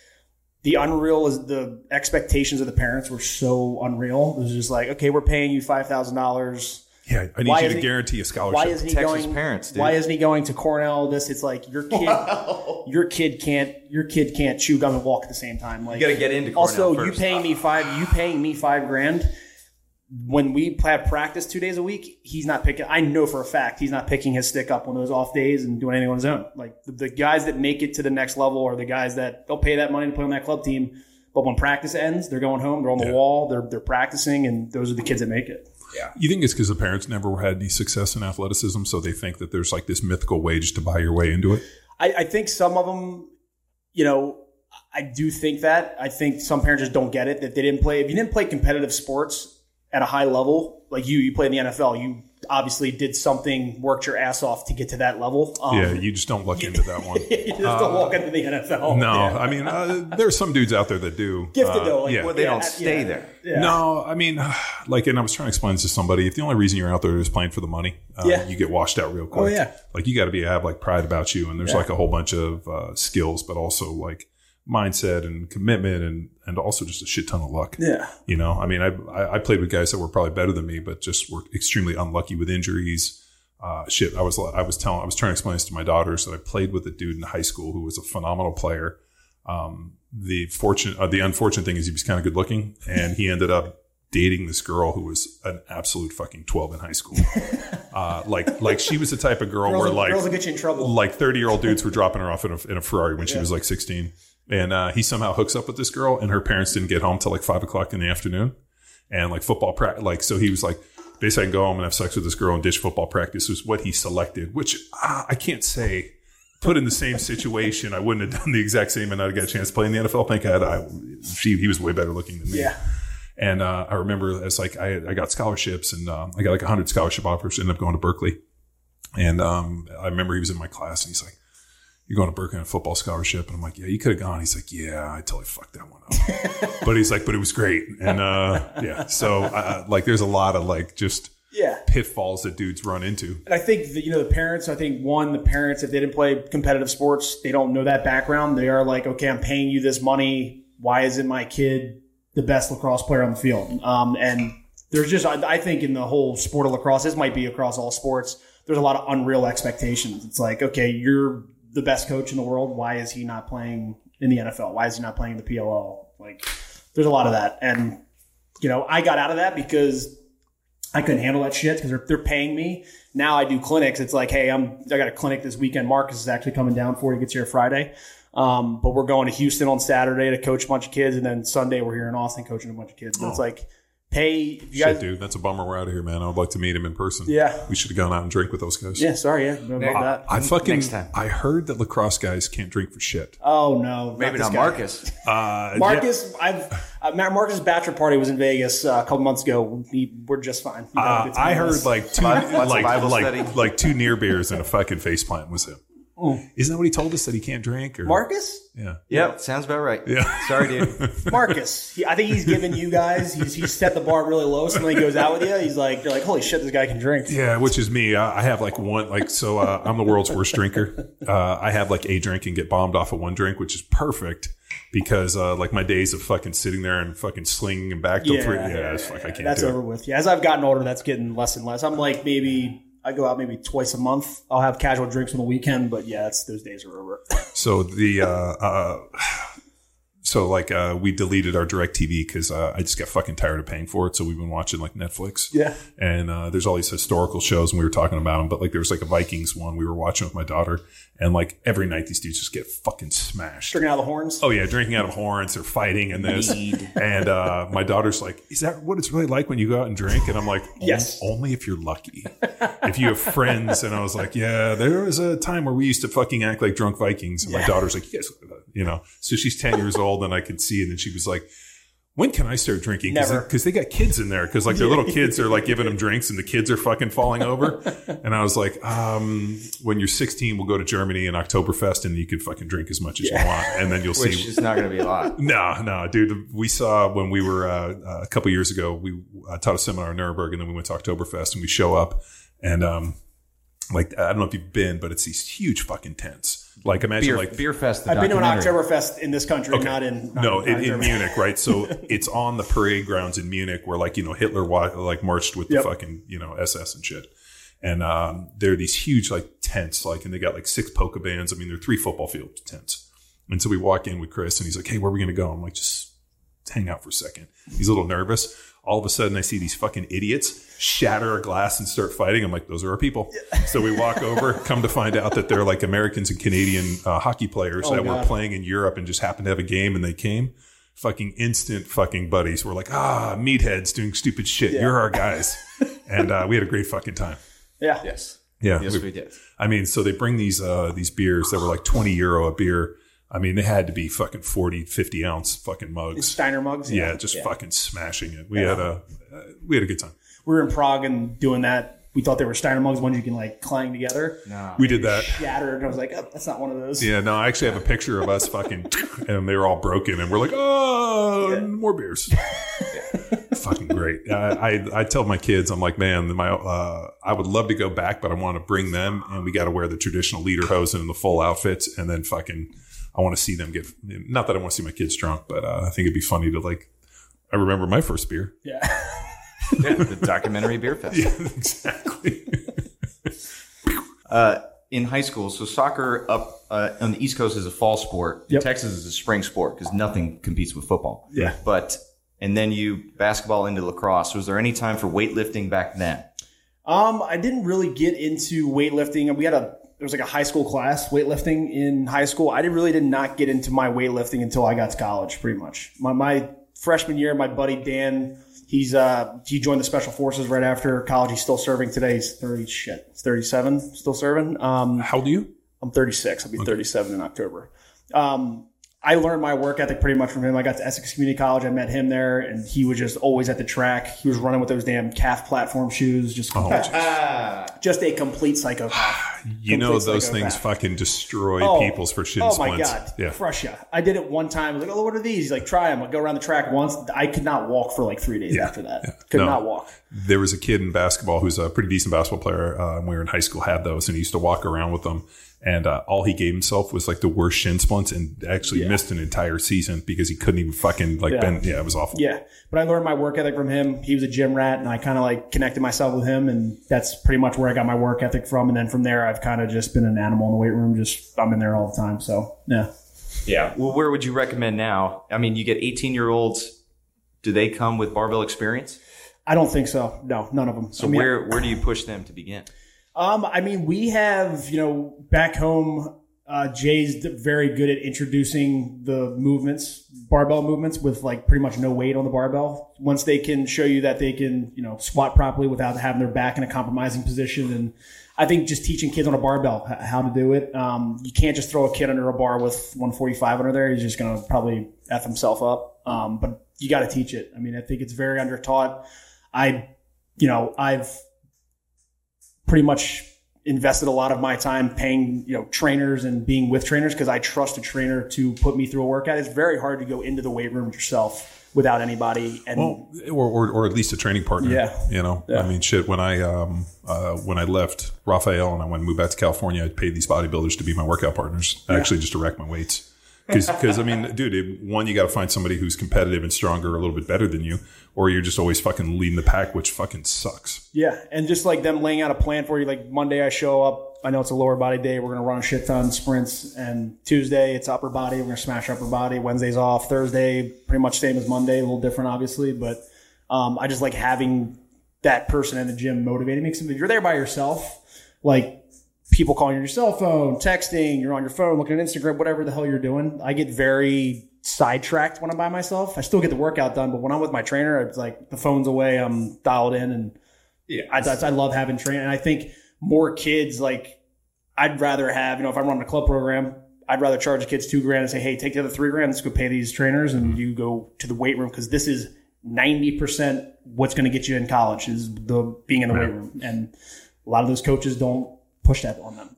A: the unreal is the expectations of the parents were so unreal. It was just like, okay, we're paying you five thousand dollars.
E: Yeah, I need
A: Why
E: you to
A: he-
E: guarantee a scholarship.
A: Why isn't he
B: Texas
A: going?
B: parents, dude.
A: Why isn't he going to Cornell? This it's like your kid. [laughs] Your kid can't. Your kid can't chew gum and walk at the same time. Like
B: You got to get into Cornell
A: also, you
B: first.
A: paying me five. You paying me five grand. When we have practice two days a week, he's not picking. I know for a fact he's not picking his stick up on those off days and doing anything on his own. Like the, the guys that make it to the next level are the guys that they'll pay that money to play on that club team. But when practice ends, they're going home. They're on the
E: Yeah.
A: wall. They're they're practicing, and those are the kids that make it.
E: You think it's because the parents never had any success in athleticism, so they think that there's like this mythical wage to buy your way into it?
A: I, I think some of them, you know, I do think that. I think some parents just don't get it that they didn't play. If you didn't play competitive sports at a high level, like you, you play in the NFL, you obviously did something, worked your ass off to get to that level. Um,
E: yeah, you just don't look into that one. [laughs]
A: you just don't walk into the NFL.
E: No,
A: Yeah.
E: I mean, uh, there's some dudes out there that do.
A: gifted
E: Uh,
A: though. Like,
E: yeah.
B: Well, they
A: yeah,
B: don't
A: yeah,
B: stay there.
A: Yeah.
E: No, I mean, [sighs] like, and I was trying to explain this to somebody. If the only reason you're out there is playing for the money, uh,
A: Yeah.
E: you get washed out real quick.
A: Oh, yeah.
E: Like, you got to be have like pride about you, and there's
A: Yeah.
E: like a whole bunch of uh, skills, but also like mindset and commitment, and and also just a shit ton of luck.
A: Yeah.
E: You know, I mean, I I played with guys that were probably better than me, but just were extremely unlucky with injuries. Uh, shit, I was I was telling I was trying to explain this to my daughters that I played with a dude in high school who was a phenomenal player. Um, the fortunate, uh, the unfortunate thing is he was kind of good looking, and he ended up dating this girl who was an absolute fucking twelve in high school. [laughs] Uh, like like she was the type of girl
A: Girls,
E: where
A: will-
E: like
A: girls will get you in trouble.
E: like 30 year old dudes were dropping her off in a, in a Ferrari when she was like 16. And uh, he somehow hooks up with this girl, and her parents didn't get home till like five o'clock in the afternoon. And like football practice, like, so he was like, basically, I can go home and have sex with this girl and ditch football practice was what he selected, which uh, I can't say. Put in the same situation, I wouldn't have done the exact same, and I'd got a chance to play in the NFL. Thank God, I, she, he was way better looking than me.
A: yeah.
E: And uh, I remember it's like I, I got scholarships and um, I got like 100 scholarship offers, ended up going to Berkeley. And um, I remember he was in my class and he's like, You're going to Berkeley on a football scholarship? And I'm like, Yeah, you could have gone. He's like, Yeah, I totally fucked that one up. [laughs] but he's like, But it was great. And uh, yeah, so uh, like there's a lot of like just
A: Yeah.
E: pitfalls that dudes run into.
A: And I think that, you know the parents. I think one, the parents, if they didn't play competitive sports, they don't know that background. They are like, okay, I'm paying you this money. Why isn't my kid the best lacrosse player on the field? Um, and there's just, I, I think, in the whole sport of lacrosse, this might be across all sports. There's a lot of unreal expectations. It's like, okay, you're the best coach in the world. Why is he not playing in the NFL? Why is he not playing in the PLL? Like, there's a lot of that, and you know, I got out of that because I couldn't handle that shit because they're, they're paying me. Now I do clinics. It's like, hey, I'm I got a clinic this weekend. Marcus is actually coming down for. He gets here Friday, um, but we're going to Houston on Saturday to coach a bunch of kids, and then Sunday we're here in Austin coaching a bunch of kids. But it's like, pay if you
E: Shit,
A: guys.
E: dude, that's a bummer we're out of here, man. I would like to meet him in person.
A: Yeah.
E: We should have gone out and drink with those guys.
A: Yeah, sorry, yeah, about that.
E: I fucking,
B: Next time.
E: I heard that lacrosse guys can't drink for shit.
A: Oh no,
B: Maybe
A: this
B: not. Marcus. [laughs]
E: Uh,
A: Marcus, I've uh, Marcus' bachelor party was in Vegas uh, a couple months ago. We, we're just fine. We got
E: Uh, I heard like two,
B: Lots
E: like like, like two near beers and a fucking face plant was him. Isn't that what he told us that he can't drink? Or
A: Marcus.
E: yeah,
B: Yep, sounds about right.
E: Yeah.
B: Sorry, dude. [laughs]
A: Marcus, he, I think he's given you guys. He's, he's set the bar really low. So when he goes out with you, he's like, "You're like, holy shit, this guy can drink."
E: yeah, which is me. I, I have like one like so. Uh, I'm the world's worst drinker. Uh, I have like a drink and get bombed off of one drink, which is perfect because uh, like my days of fucking sitting there and fucking slinging and back till three. Yeah, it's like I can't
A: That's
E: do
A: over
E: it.
A: with. Yeah, as I've gotten older, that's getting less and less. I'm like maybe I go out maybe twice a month. I'll have casual drinks on the weekend, but yeah, it's, those days are over.
E: So the uh, uh, so like uh, we deleted our DirecTV because uh, I just got fucking tired of paying for it. So we've been watching like Netflix.
A: Yeah.
E: And uh, there's all these historical shows, and we were talking about them. But like there was like a Vikings one we were watching with my daughter, and like every night these dudes just get fucking smashed.
A: Drinking out of the horns.
E: Oh yeah, drinking out of horns, they're fighting and this. And uh, my daughter's like, "Is that what it's really like when you go out and drink?" And I'm like,
A: Yes.
E: Only if you're lucky. if you have friends." And I was like, "Yeah, there was a time where we used to fucking act like drunk Vikings." And my daughter's like, "You guys, you know. So she's 10 years old and I could see, and then she was like, when can I start drinking? Because they got kids in there. Because like their little kids are like giving them drinks, and the kids are fucking falling over. [laughs] And I was like, um, when you're 16, we'll go to Germany and Oktoberfest, and you can fucking drink as much as you want, and then you'll [laughs]
B: Which
E: see.
B: is not going to be a lot. [laughs]
E: No, no, dude. We saw when we were uh, uh, a couple years ago. We uh, taught a seminar in Nuremberg, and then we went to Oktoberfest, and we show up, and um, like I don't know if you've been, but it's these huge fucking tents. Like imagine
B: Beer,
E: like
B: beer fest. The
A: I've been to an
B: documentary.
A: Oktoberfest in this country, not in not
E: no,
A: not
E: in, in Munich, right? So [laughs] it's on the parade grounds in Munich, where like you know Hitler wa- like marched with
A: Yep.
E: the fucking you know SS and shit. And um, there are these huge like tents, like, and they got like six polka bands. I mean, they're three football field tents. And so we walk in with Chris, and he's like, "Hey, where are we gonna go?" I'm like, "Just hang out for a second. He's a little nervous. All of a sudden, I see these fucking idiots shatter a glass and start fighting. I'm like, those are our people. So we walk [laughs] over, come to find out that they're like Americans and Canadian uh, hockey players
A: Oh,
E: that were playing in Europe and just happened to have a game and they came. Fucking instant fucking buddies. We're like, ah, meatheads doing stupid shit. You're our guys. and uh, we had a great fucking time.
A: Yeah.
B: Yes.
E: Yeah.
B: Yes,
E: we-
B: we did.
E: I mean, so they bring these uh, these beers that were like 20 euro a beer. I mean, they had to be fucking 40, 50 ounce fucking mugs.
A: Steiner mugs.
E: Yeah, just fucking smashing it. We had a uh, we had a good time.
A: We were in Prague and doing that. We thought they were Steiner mugs, ones you can like clang together.
B: No.
E: We did that.
A: Shattered. And I was like, oh, that's not one of those.
E: Yeah, no, I actually have a picture of us fucking, [laughs] and they were all broken, and we're like, oh, more beers. [laughs] fucking great. I, I I tell my kids, I'm like, man, my uh, I would love to go back, but I want to bring them, and we got to wear the traditional lederhosen and the full outfits, and then fucking, I want to see them get. Not that I want to see my kids drunk, but uh, I think it'd be funny to like. I remember my first beer.
A: Yeah. [laughs]
B: Yeah, the documentary beer fest.
E: Yeah, [laughs] exactly. [laughs]
B: Uh, in high school, so soccer up uh, on the East Coast is a fall sport.
A: Yep.
B: Texas is a spring sport because nothing competes with football.
A: Yeah.
B: But and then you basketball into lacrosse. Was there any time for weightlifting back then?
A: Um, I didn't really get into weightlifting. And we had a there was like a high school class weightlifting in high school. I did really did not get into my weightlifting until I got to college, pretty much. My my freshman year, my buddy Dan, he's uh he joined the special forces right after college. He's still serving today. He's thirty shit. He's thirty seven, still serving. Um,
E: How old are you?
A: I'm 36. I'll be 37 in October. Um, I learned my work ethic pretty much from him. I got to Essex Community College. I met him there, and he was just always at the track. He was running with those damn calf platform shoes. Just, just a complete psychopath. [sighs]
E: You know
A: Complete
E: those things fucking destroy
A: Oh,
E: people's for shin
A: Oh my
E: splints.
A: god,
E: Yeah.
A: crush ya! I did it one time. I was like, "Oh, what are these?" He's like, "Try them." I go around the track once. I could not walk for like three days
E: Yeah.
A: after that.
E: Yeah.
A: Could
E: No.
A: not walk.
E: there was a kid in basketball who's a pretty decent basketball player uh, when we were in high school had those and he used to walk around with them and uh, all he gave himself was like the worst shin splints and actually missed an entire season because he couldn't even fucking like
A: Yeah.
E: bend yeah it was awful
A: Yeah, but I learned my work ethic from him. He was a gym rat, and I kind of like connected myself with him, and that's pretty much where I got my work ethic from. And then from there, I've kind of just been an animal in the weight room. Just I'm in there all the time. So yeah,
B: Yeah. Well, where would you recommend now? I mean, you get 18 year olds. Do they come with barbell experience?
A: I don't think so. No, none of them.
B: So where where do you push them to begin?
A: Um, I mean, we have, you know, back home, uh, Jay's very good at introducing the movements, barbell movements with like pretty much no weight on the barbell. Once they can show you that they can, you know, squat properly without having their back in a compromising position. And I think just teaching kids on a barbell how to do it. Um, you can't just throw a kid under a bar with 145 under there. He's just going to probably F himself up. Um, but you got to teach it. I mean, I think it's very undertaught. I, you know, I've, pretty much invested a lot of my time paying you know trainers and being with trainers because I trust a trainer to put me through a workout. It's very hard to go into the weight room yourself without anybody. And
E: well or, or, or at least a training partner
A: Yeah.
E: you know i mean shit when i um uh when i left raphael and i went and moved back to california i paid these bodybuilders to be my workout partners actually just to rack my weights because i mean dude it, one you got to find somebody who's competitive and stronger a little bit better than you or you're just always fucking leading the pack which fucking sucks
A: yeah, and just like them laying out a plan for you. Like Monday, I show up. I know it's a lower body day. We're gonna run a shit ton sprints. And Tuesday, it's upper body. We're gonna smash upper body. Wednesday's off. Thursday, pretty much same as Monday. A little different, obviously, but um, I just like having that person in the gym motivating me. Because if you're there by yourself, like people calling your cell phone, texting, you're on your phone, looking at Instagram, whatever the hell you're doing. I get very sidetracked when I'm by myself. I still get the workout done, but when I'm with my trainer, it's like the phone's away, I'm dialed in, and yeah, I, I, I love having training. And I think more kids like I'd rather have, you know, if I'm running a club program, I'd rather charge the kids two grand and say, hey, take the other three grand, let's go pay these trainers, and mm-hmm. you go to the weight room because this is ninety percent what's going to get you in college is the being in the weight room, and a lot of those coaches don't push that on them.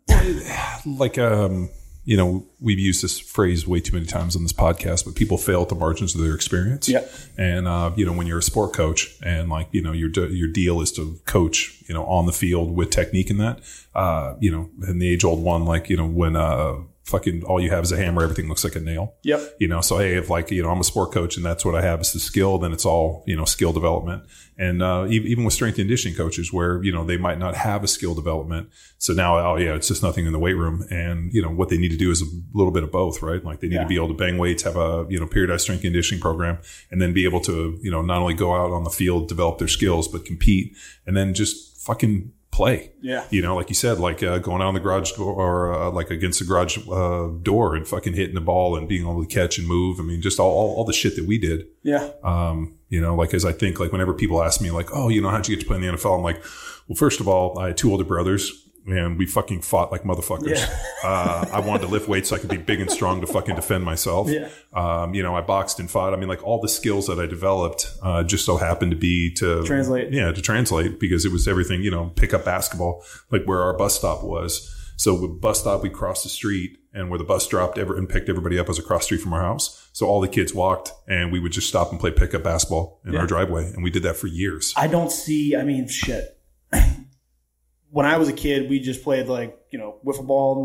E: like um you know we've used this phrase way too many times on this podcast but people fail at the margins of their experience
A: Yep.
E: and uh you know when you're a sport coach and like you know your your deal is to coach you know on the field with technique in that uh you know in the age old one like you know when uh fucking all you have is a hammer everything looks like a nail.
A: Yep.
E: you know so hey if like you know i'm a sport coach and that's what i have is the skill then it's all you know skill development. And uh, even with strength and conditioning coaches where you know they might not have a skill development. So now oh yeah it's just nothing in the weight room. And you know what they need to do is a little bit of both right? Like they need
A: Yeah.
E: to be able to bang weights have a you know periodized strength conditioning program and then be able to you know not only go out on the field develop their skills but compete and then just fucking play
A: Yeah.
E: you know, like you said, like uh, going out on the garage door or uh, like against the garage uh, door and fucking hitting the ball and being able to catch and move. I mean, just all, all, all the shit that we did.
A: Yeah.
E: Um, you know, like as I think, like whenever people ask me, like, oh, you know, how'd you get to play in the NFL? I'm like, well, first of all, I had two older brothers. And we fucking fought like motherfuckers. [laughs] Uh, I wanted to lift weights so I could be big and strong to fucking defend myself.
A: Yeah.
E: Um, you know, I boxed and fought. I mean, like all the skills that I developed uh, just so happened to be to
A: Translate.
E: Yeah, to translate because it was everything. You know, pick up basketball, like where our bus stop was. So with bus stop, we crossed the street, and where the bus dropped ever and picked everybody up was across the street from our house. So all the kids walked, and we would just stop and play pickup basketball in our driveway, and we did that for years.
A: I don't see. I mean, shit. When I was a kid, we just played like you know wiffle ball in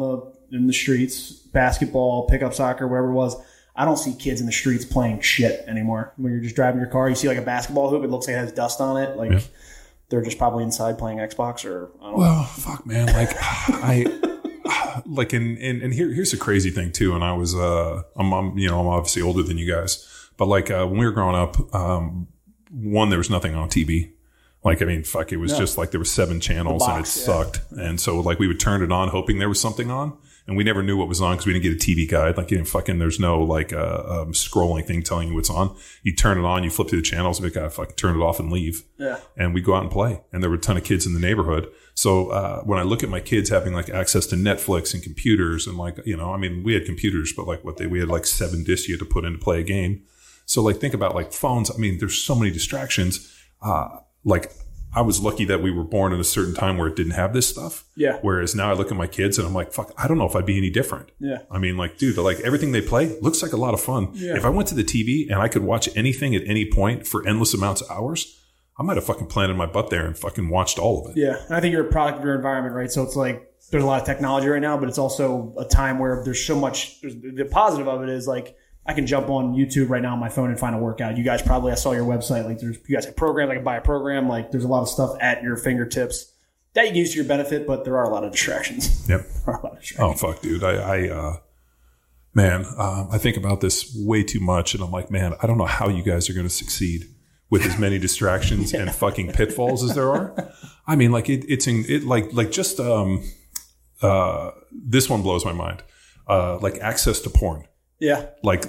A: the in the streets, basketball, pickup soccer, wherever it was. I don't see kids in the streets playing shit anymore. When you're just driving your car, you see like a basketball hoop. It looks like it has dust on it. Like they're just probably inside playing Xbox or I don't know.
E: Well, fuck, man. Like I, [sighs] like, and and, and here, here's the crazy thing too. And I was, uh, I'm, I'm, you know, I'm obviously older than you guys, but like uh, when we were growing up, um, one there was nothing on TV. Like, I mean, fuck, it was just like there were seven channels and it
A: box, yeah.
E: sucked. And so like we would turn it on hoping there was something on. And we never knew what was on because we didn't get a TV guide. Like, you know, fucking, there's no like uh, um, scrolling thing telling you what's on. You turn it on, you flip through the channels, and we gotta fucking turn it off and leave
A: Yeah.
E: and we go out and play. And there were a ton of kids in the neighborhood. So uh, when I look at my kids having like access to Netflix and computers and like you know, I mean, we had computers, but like what they we had like seven discs you had to put in to play a game. So like think about like phones. I mean, there's so many distractions. Uh, like I was lucky that we were born in a certain time where it didn't have this stuff.
A: Yeah.
E: Whereas now I look at my kids and I'm like, fuck, I don't know if I'd be any different.
A: Yeah.
E: I mean, like, dude, like everything they play looks like a lot of fun.
A: Yeah.
E: If I went to the TV and I could watch anything at any point for endless amounts of hours, I might have fucking planted my butt there and fucking watched all of it.
A: Yeah, and I think you're a product of your environment, right? So it's like there's a lot of technology right now, but it's also a time where there's so much. There's, the positive of it is like I can jump on YouTube right now on my phone and find a workout. You guys probably I saw your website. Like there's you guys have programs. I can buy a program. Like there's a lot of stuff at your fingertips that you can use to your benefit, but there are a lot of distractions.
E: Yep. [laughs]
A: There are a lot of distractions.
E: Oh fuck, dude. I, I uh, man, um, I think about this way too much, and I'm like, man, I don't know how you guys are going to succeed with as many distractions and [laughs] fucking pitfalls as there are. I mean, like it, it's in it, like like just um, uh, this one blows my mind. Uh, like access to porn.
A: Yeah,
E: Like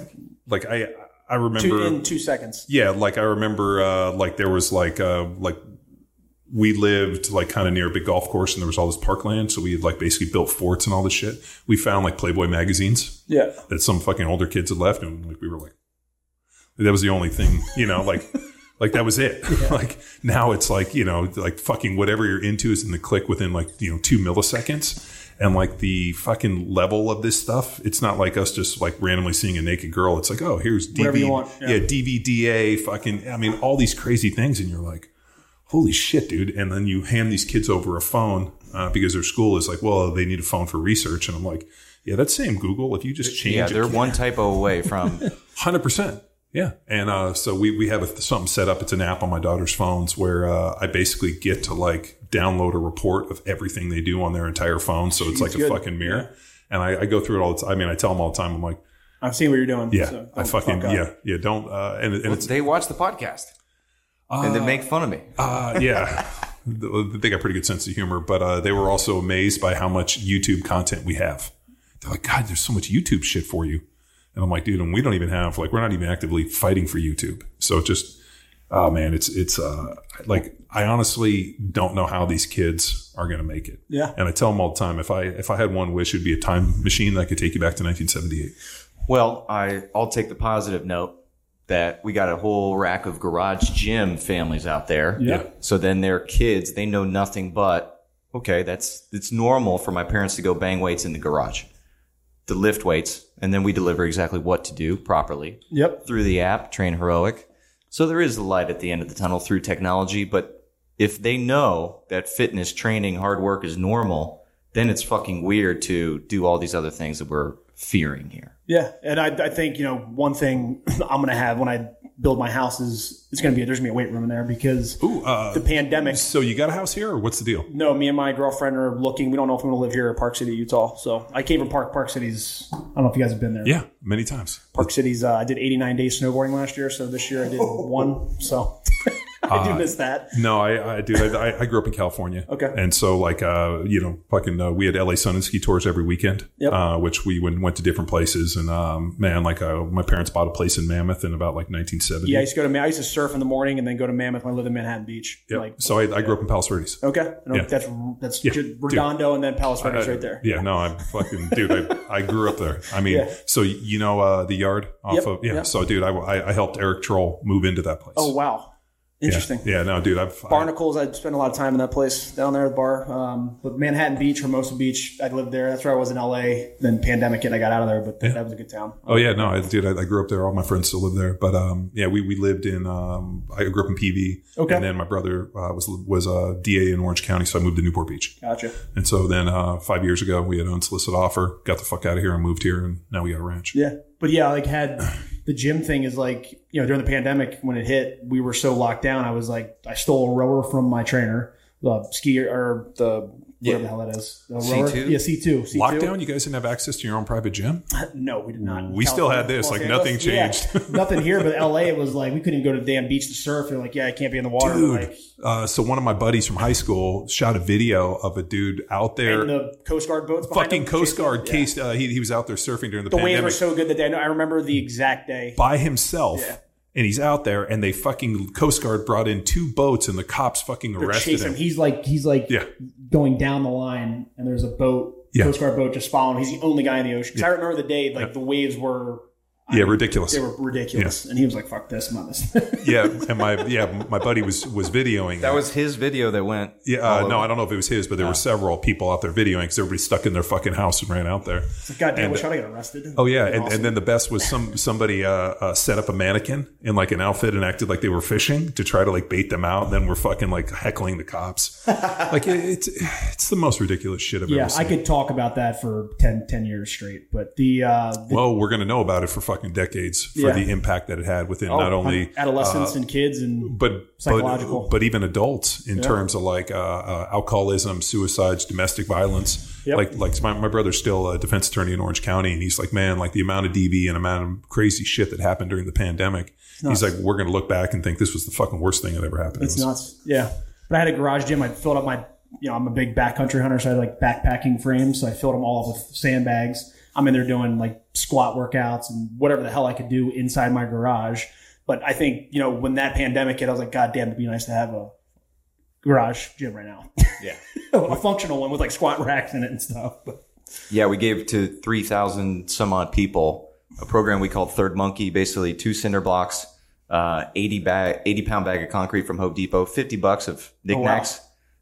E: like I I
A: two,
E: remember
A: in two seconds.
E: yeah, like I remember, uh, like there was like, uh, like we lived like kind of near a big golf course and there was all this parkland. So we had like basically built forts and all this shit. We found like Playboy magazines
A: Yeah,
E: that some fucking older kids had left. And like, we were like, that was the only thing, you know, like, [laughs] like that was it. [laughs] like now it's like, you know, like fucking whatever you're into is in the click within like, you know, two milliseconds. And like the fucking level of this stuff, it's not like us just like randomly seeing a naked girl. It's like, oh, here's
A: Whatever you
E: DVD,
A: want,
E: yeah.
A: yeah.
E: DVDA, fucking, I mean, all these crazy things. And you're like, holy shit, dude. And then you hand these kids over a phone uh, because their school is like, well, they need a phone for research. And I'm like, yeah, that's same Google. If you just change
B: Yeah, they're one typo away from. [laughs]
E: Hundred percent. Yeah, and uh, so we we have a, something set up. It's an app on my daughter's phones where uh, I basically get to like download a report of everything they do on their entire phone. So it's like a fucking mirror, and I, I go through it all the time. I mean, I tell them all the time. I'm like,
A: I've seen what you're doing.
E: yeah,
A: so
E: I fucking
A: fuck up.
E: yeah, yeah. Don't uh, and, and it's
B: they watch the podcast and they make fun of me.
E: uh, yeah. [laughs] They got pretty good sense of humor, but uh, they were also amazed by how much YouTube content we have. They're like, God, there's so much YouTube shit for you. And I'm like, dude, and we don't even have like we're not even actively fighting for YouTube. So just oh man, it's it's uh like I honestly don't know how these kids are going to make it.
A: Yeah.
E: And I tell them all the time, if I if I had one wish, it'd be a time machine that could take you back to 1978.
B: Well, I I'll take the positive note that we got a whole rack of garage gym families out there.
A: Yeah.
B: So then their kids, they know nothing but okay, that's it's normal for my parents to go bang weights in the garage, to lift weights, and then we deliver exactly what to do properly
A: Yep.
B: through the app, Train Heroic. So there is a light at the end of the tunnel through technology, but if they know that fitness, training, hard work is normal, then it's fucking weird to do all these other things that we're fearing here.
A: Yeah, and I, I think you know one thing [clears throat] I'm going to have when I build my house is it's going to be there's going to be a weight room in there because
E: Ooh, uh,
A: the pandemic.
E: so you got a house here, or what's the deal?
A: No, me and my girlfriend are looking. We don't know if we want to live here or Park City, Utah. So I came from Park Park City's. I don't know if you guys have been there.
E: Yeah, many times.
A: Park City's. Uh, I did 89 days snowboarding last year, so this year I did [laughs] one. So [laughs] I do miss that.
E: No, I, I do. I, I grew up in California.
A: Okay.
E: And so, like, uh, you know, fucking, uh, we had LA Sun and Ski tours every weekend,
A: Yep.
E: uh, which we went, went to different places. And, um, man, like, uh, my parents bought a place in Mammoth in about like 1970.
A: Yeah, I used to go to. I used to surf in the morning and then go to Mammoth when I lived in Manhattan Beach.
E: Yep.
A: Like
E: so I, I grew up in Palos Verdes.
A: okay, I
E: Yeah.
A: that's that's
E: Yeah,
A: Redondo and then Palos Verdes right there.
E: Yeah, no, I'm fucking, dude, I, I grew up there. I mean,
A: Yeah.
E: so, you know, uh, the yard off
A: Yep,
E: of, yeah. So, dude, I, I, I helped Eric Troll move into that place.
A: Oh wow. Interesting.
E: Yeah, no, dude, I've,
A: Barnacles, I spent a lot of time in that place down there at the bar. Um, but Manhattan Beach, Hermosa Beach, I lived there. That's where I was in LA. Then pandemic hit, I got out of there, but that was a good town.
E: Oh yeah, no, I, dude, I, I grew up there. All my friends still live there, but um, yeah, we, we lived in. Um, I grew up in PV,
A: Okay.
E: and then my brother uh, was was a DA in Orange County, so I moved to Newport Beach.
A: Gotcha.
E: And so then uh, five years ago, we had an unsolicited offer, got the fuck out of here, and moved here, and now we got a ranch.
A: Yeah, but yeah, like had the gym thing is like you know during the pandemic when it hit, we were so locked down. I was like, I stole a rower from my trainer, the skier or the whatever the hell that is, the.
B: C2?
A: Yeah, C two.
E: Lockdown, you guys didn't have access to your own private gym. [laughs]
A: No, we did not.
E: We still had this,
A: Los
E: like,
A: Angeles?
E: nothing
A: Yeah,
E: changed. [laughs]
A: nothing here, but LA it was like we couldn't even go to the damn beach to surf. They're like, yeah, I can't be in the water.
E: Dude,
A: Like,
E: uh, so one of my buddies from high school shot a video of a dude out there,
A: and the Coast Guard boats.
E: fucking
A: him,
E: Coast
A: chasing-
E: Guard
A: yeah.
E: case. Uh, he, he was out there surfing during the,
A: The waves
E: pandemic.
A: were so good that day. I know- I remember the exact day.
E: by himself.
A: Yeah.
E: And he's out there, and they fucking Coast Guard brought in two boats, and the cops fucking
A: They're
E: arrested him.
A: him. He's like he's like
E: Yeah.
A: going down the line, and there's a boat,
E: Yeah.
A: Coast Guard boat, just following. He's the only guy in the ocean. 'Cause I remember the day like the waves were
E: yeah, ridiculous.
A: they were ridiculous, and he was like, "Fuck this, I'm on this."
E: yeah, and my yeah, my buddy was was videoing.
B: That was his video that went.
E: yeah. Uh, no. I don't know if it was his, but there were several people out there videoing because everybody stuck in their fucking house and ran out there.
A: God damn,
E: And-
A: wish I got arrested.
E: Oh yeah, and,
A: awesome.
E: and then the best was some somebody uh, uh, set up a mannequin in like an outfit and acted like they were fishing to try to like bait them out. And then we're fucking like heckling the cops. [laughs] like it, it's it's the most ridiculous shit I've
A: yeah,
E: ever seen.
A: I could talk about that for 10, 10 years straight, but the, uh, the
E: well, we're gonna know about it for fucking decades for
A: Yeah.
E: the impact that it had within
A: oh,
E: not only
A: adolescents and kids and
E: but
A: Psychological.
E: but, but even adults in terms of like uh, uh, alcoholism, suicides, domestic violence.
A: Yep.
E: Like like my, my brother's still a defense attorney in Orange County, and he's like, man, like the amount of DV and amount of crazy shit that happened during the pandemic. He's like, we're gonna look back and think this was the fucking worst thing that ever happened.
A: It's
E: to us.
A: nuts. Yeah. But I had a garage gym. I filled up my, you know, I'm a big backcountry hunter, so I had like backpacking frames. So I filled them all up with sandbags. I'm in there doing like squat workouts and whatever the hell I could do inside my garage. But I think, you know, when that pandemic hit, I was like, God damn, it'd be nice to have a garage gym right now.
B: Yeah. [laughs]
A: a functional one with like squat racks in it and stuff. But
B: Yeah, we gave to 3,000 some odd people a program we called Third Monkey, basically two cinder blocks, uh, 80 bag, 80 pound bag of concrete from Home Depot, 50 bucks of knickknacks,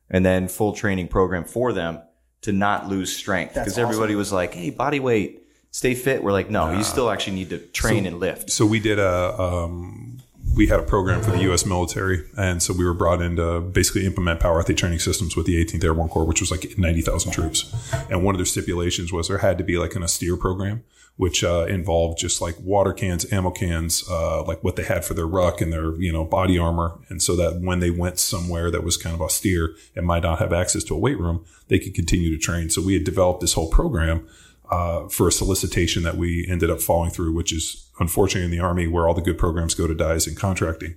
B: and then full training program for them to not lose strength. Because everybody was like, Hey, body weight, stay fit. We're like, no, you still actually need to train and lift.
E: So we did a um, we had a program for the U.S. military, and so we were brought in to basically implement power athlete training systems with the 18th Airborne Corps, which was like 90,000 troops. And one of their stipulations was there had to be like an austere program, which uh, involved just like water cans, ammo cans, uh, like what they had for their ruck and their you know body armor, and so that when they went somewhere that was kind of austere and might not have access to a weight room, they could continue to train. So we had developed this whole program uh, for a solicitation that we ended up following through, which is unfortunately in the army where all the good programs go to die is in contracting.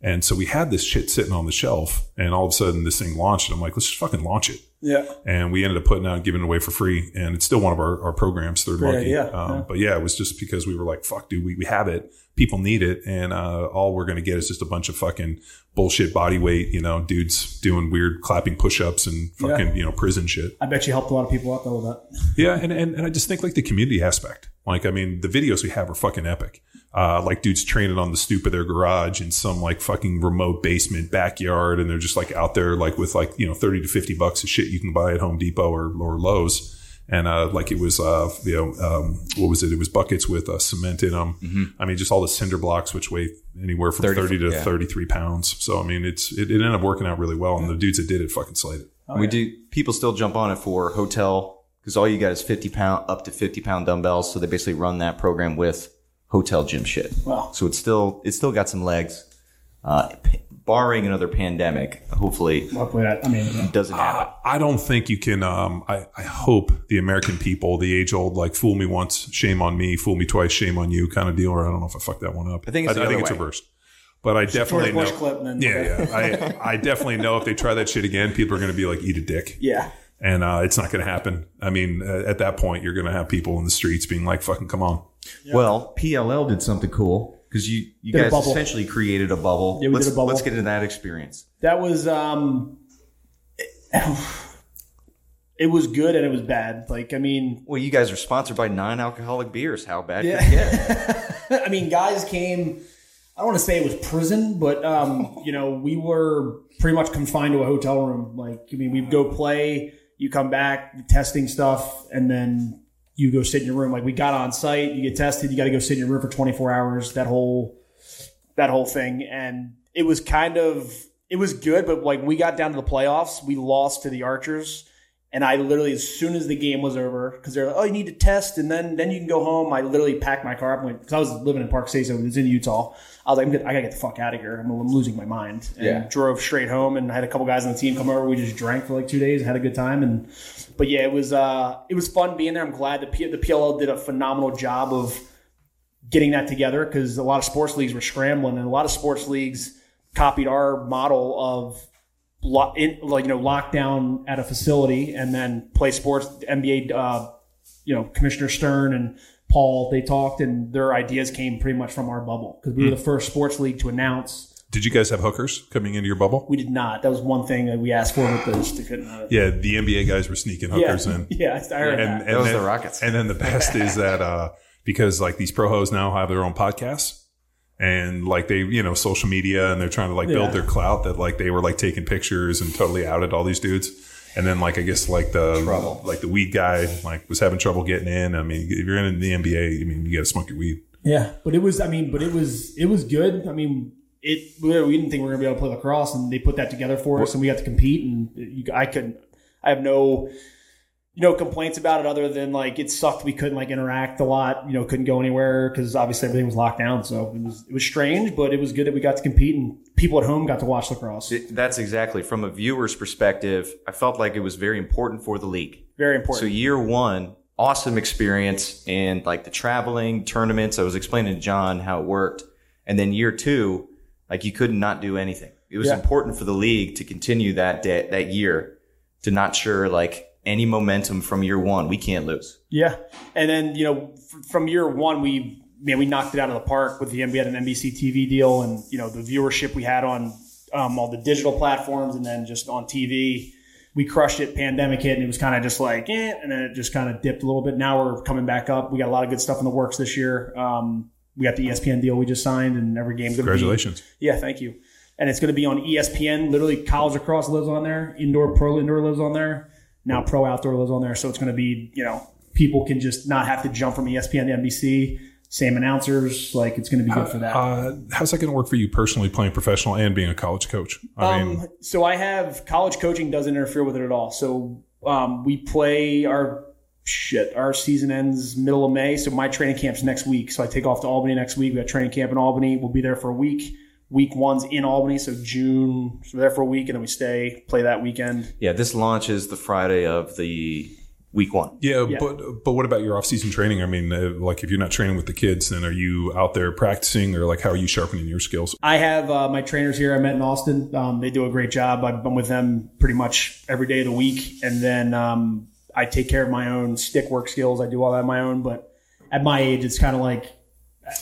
E: And so we had this shit sitting on the shelf, and all of a sudden this thing launched. And I'm like, let's just fucking launch it.
A: Yeah.
E: And we ended up putting out and giving it away for free. And it's still one of our, our programs, Third Monkey.
A: idea.
E: Um,
A: Yeah.
E: But yeah, it was just because we were like, fuck, dude, we, we have it. People need it. And uh, all we're going to get is just a bunch of fucking bullshit body weight, you know, dudes doing weird clapping push ups and fucking,
A: Yeah.
E: you know, prison shit.
A: I bet you helped a lot of people out though with that.
E: Yeah, and, and and I just think like the community aspect. Like, I mean, the videos we have are fucking epic. Uh, like dudes training on the stoop of their garage in some like fucking remote basement backyard, and they're just like out there like with like you know thirty to fifty bucks of shit you can buy at Home Depot or or Lowe's. And uh, like it was, uh, you know, um, what was it? It was buckets with uh, cement in them. I mean, just all the cinder blocks, which weigh anywhere from
B: 30
E: thirty, to
B: yeah.
E: thirty-three pounds. So I mean, it's it, it ended up working out really well, and the dudes that did it fucking slayed it.
B: we do. People still jump on it for hotel because all you got is fifty pound up to fifty pound dumbbells. So they basically run that program with hotel gym shit.
A: Wow.
B: So it's still it's still got some legs. Uh, p- barring another pandemic, hopefully
A: Hopefully that. I mean, yeah.
B: doesn't happen.
E: I don't think you can. Um, I, I hope the American people, the age old, like fool me once, shame on me, fool me twice, shame on you kind of deal. Or I don't know if I fucked that one up.
B: I think it's the
E: I, think
B: other
E: it's reversed. But I definitely know.
A: clip and then
E: Yeah, [laughs] yeah. I, I definitely know if they try that shit again, people are going to be like, eat a dick.
A: yeah.
E: And uh, it's not going to happen. I mean, uh, at that point, you're going to have people in the streets being like, fucking come on.
B: Well, PLL did something cool because you you
A: Did
B: guys essentially created a bubble.
A: Yeah, we
B: let's,
A: did a bubble.
B: Let's get into that experience.
A: That was um it was good and it was bad. Like I mean,
B: Well, you guys are sponsored by non-alcoholic beers. How bad
A: Yeah.
B: could it get? [laughs]
A: I mean, guys came. I don't want to say it was prison, but um, you know, we were pretty much confined to a hotel room. Like, I mean, we'd go play, you come back, testing stuff, and then you go sit in your room. Like, we got on site, you get tested, you got to go sit in your room for 24 hours. That whole, that whole thing, and it was kind of, it was good, but like we got down to the playoffs, we lost to the Archers. And I literally, as soon as the game was over, because they're like, "Oh, you need to test, and then then you can go home." I literally packed my car up because I was living in Park City, so it was in Utah. I was like, I'm good, "I gotta get the fuck out of here. I'm, I'm losing my mind." And
B: Yeah.
A: drove straight home, and I had a couple guys on the team come over. We just drank for like two days, and had a good time. And but yeah, it was uh, it was fun being there. I'm glad the P- the PLL did a phenomenal job of getting that together because a lot of sports leagues were scrambling, and a lot of sports leagues copied our model of lo- in, like you know lockdown at a facility and then play sports. NBA, uh, you know, Commissioner Stern and Paul they talked, and their ideas came pretty much from our bubble because we were the first sports league to announce.
E: Did you guys have hookers coming into your bubble?
A: We did not. That was one thing that we asked for with this. They couldn't. have it.
E: Yeah, the NBA guys were sneaking hookers
A: yeah,
E: in. [laughs]
A: yeah, I heard
E: and,
A: that.
E: and
B: was
E: then,
B: the Rockets.
E: And then the best is that uh, because like these pro hoes now have their own podcasts and like they you know social media and they're trying to like
A: Yeah.
E: build their clout that like they were like taking pictures and totally outed all these dudes. And then like I guess like the trouble. like the weed guy like was having trouble getting in. I mean, if you're in the NBA, I mean you got to smoke your weed.
A: Yeah, but it was. I mean, but it was. It was good. I mean, it. We we didn't think we were gonna be able to play lacrosse, and they put that together for us, and we got to compete. And you, I couldn't. I have no, you know, complaints about it other than like it sucked. We couldn't like interact a lot. You know, couldn't go anywhere because obviously everything was locked down. So it was it was strange, but it was good that we got to compete, and people at home got to watch lacrosse.
B: It- That's exactly from a viewer's perspective. I felt like it was very important for the league.
A: Very important.
B: So year one, awesome experience and like the traveling tournaments. I was explaining to John how it worked, and then year two, like you could not do anything. It was
A: Yeah.
B: important for the league to continue that day, that year to not sure like any momentum from year one. We can't lose.
A: Yeah, and then you know f- from year one we man we knocked it out of the park with the we had an NBC TV deal and you know the viewership we had on um, all the digital platforms and then just on TV we crushed it. Pandemic hit and it was kind of just like eh, and then it just kind of dipped a little bit. Now we're coming back up. We got a lot of good stuff in the works this year. Um, we got the ESPN deal we just signed and every game's gonna be
E: Congratulations.
A: yeah, thank you. And it's going to be on ESPN. Literally, college lacrosse lives on there. Indoor pro indoor lives on there. Now pro outdoor lives on there. So it's going to be, you know, people can just not have to jump from ESPN to NBC. Same announcers. Like it's going to be good for that.
E: Uh, how's that going to work for you personally, playing professional and being a college coach? I mean,
A: Um, so I have college coaching doesn't interfere with it at all. So um, we play our shit. Our season ends middle of May. So my training camp's next week. So I take off to Albany next week. We got training camp in Albany. We'll be there for a week. Week one's in Albany. So June. So we're there for a week and then we stay play that weekend.
B: Yeah, this launches the Friday of the week one.
E: Yeah,
A: Yeah.
E: but but what about your off-season training? I mean, uh, like if you're not training with the kids, then are you out there practicing, or like how are you sharpening your skills?
A: I have uh, my trainers here I met in Austin. Um, they do a great job. I've been with them pretty much every day of the week. And then um, I take care of my own stick work skills. I do all that on my own. But at my age, it's kind of like,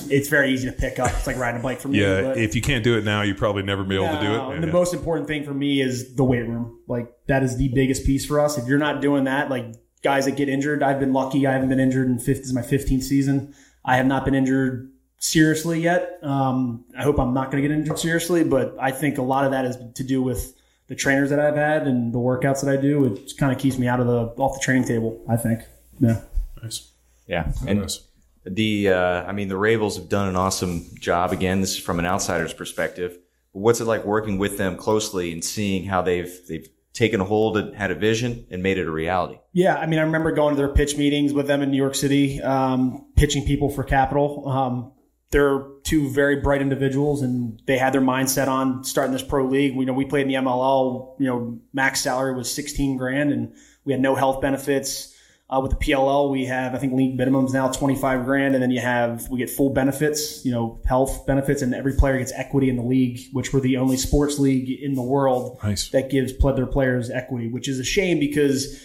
A: it's very easy to pick up. It's like riding a bike for me.
E: Yeah,
A: but-
E: if you can't do it now, you probably never be able to do
A: No,
E: it.
A: The
E: Yeah.
A: most important thing for me is the weight room. Like that is the biggest piece for us. If you're not doing that, like guys that get injured, I've been lucky. I haven't been injured in fifth. This is my 15th season. I have not been injured seriously yet. Um, I hope I'm not going to get injured seriously, but I think a lot of that is to do with the trainers that I've had and the workouts that I do. It kind of keeps me out of the off the training table. I think. Yeah.
E: nice.
B: Yeah, and
E: Nice.
B: The uh, I mean the Rabils have done an awesome job. Again, this is from an outsider's perspective. But what's it like working with them closely and seeing how they've they've taken a hold and had a vision and made it a reality?
A: Yeah, I mean, I remember going to their pitch meetings with them in New York City, um, pitching people for capital. Um, they're two very bright individuals, and they had their mindset on starting this pro league. We know we played in the MLL. You know, max salary was sixteen grand, and we had no health benefits. Uh, with the PLL, we have I think league minimums now twenty five grand, and then you have we get full benefits, you know, health benefits, and every player gets equity in the league, which we're the only sports league in the world
E: Nice.
A: that gives their players equity, which is a shame because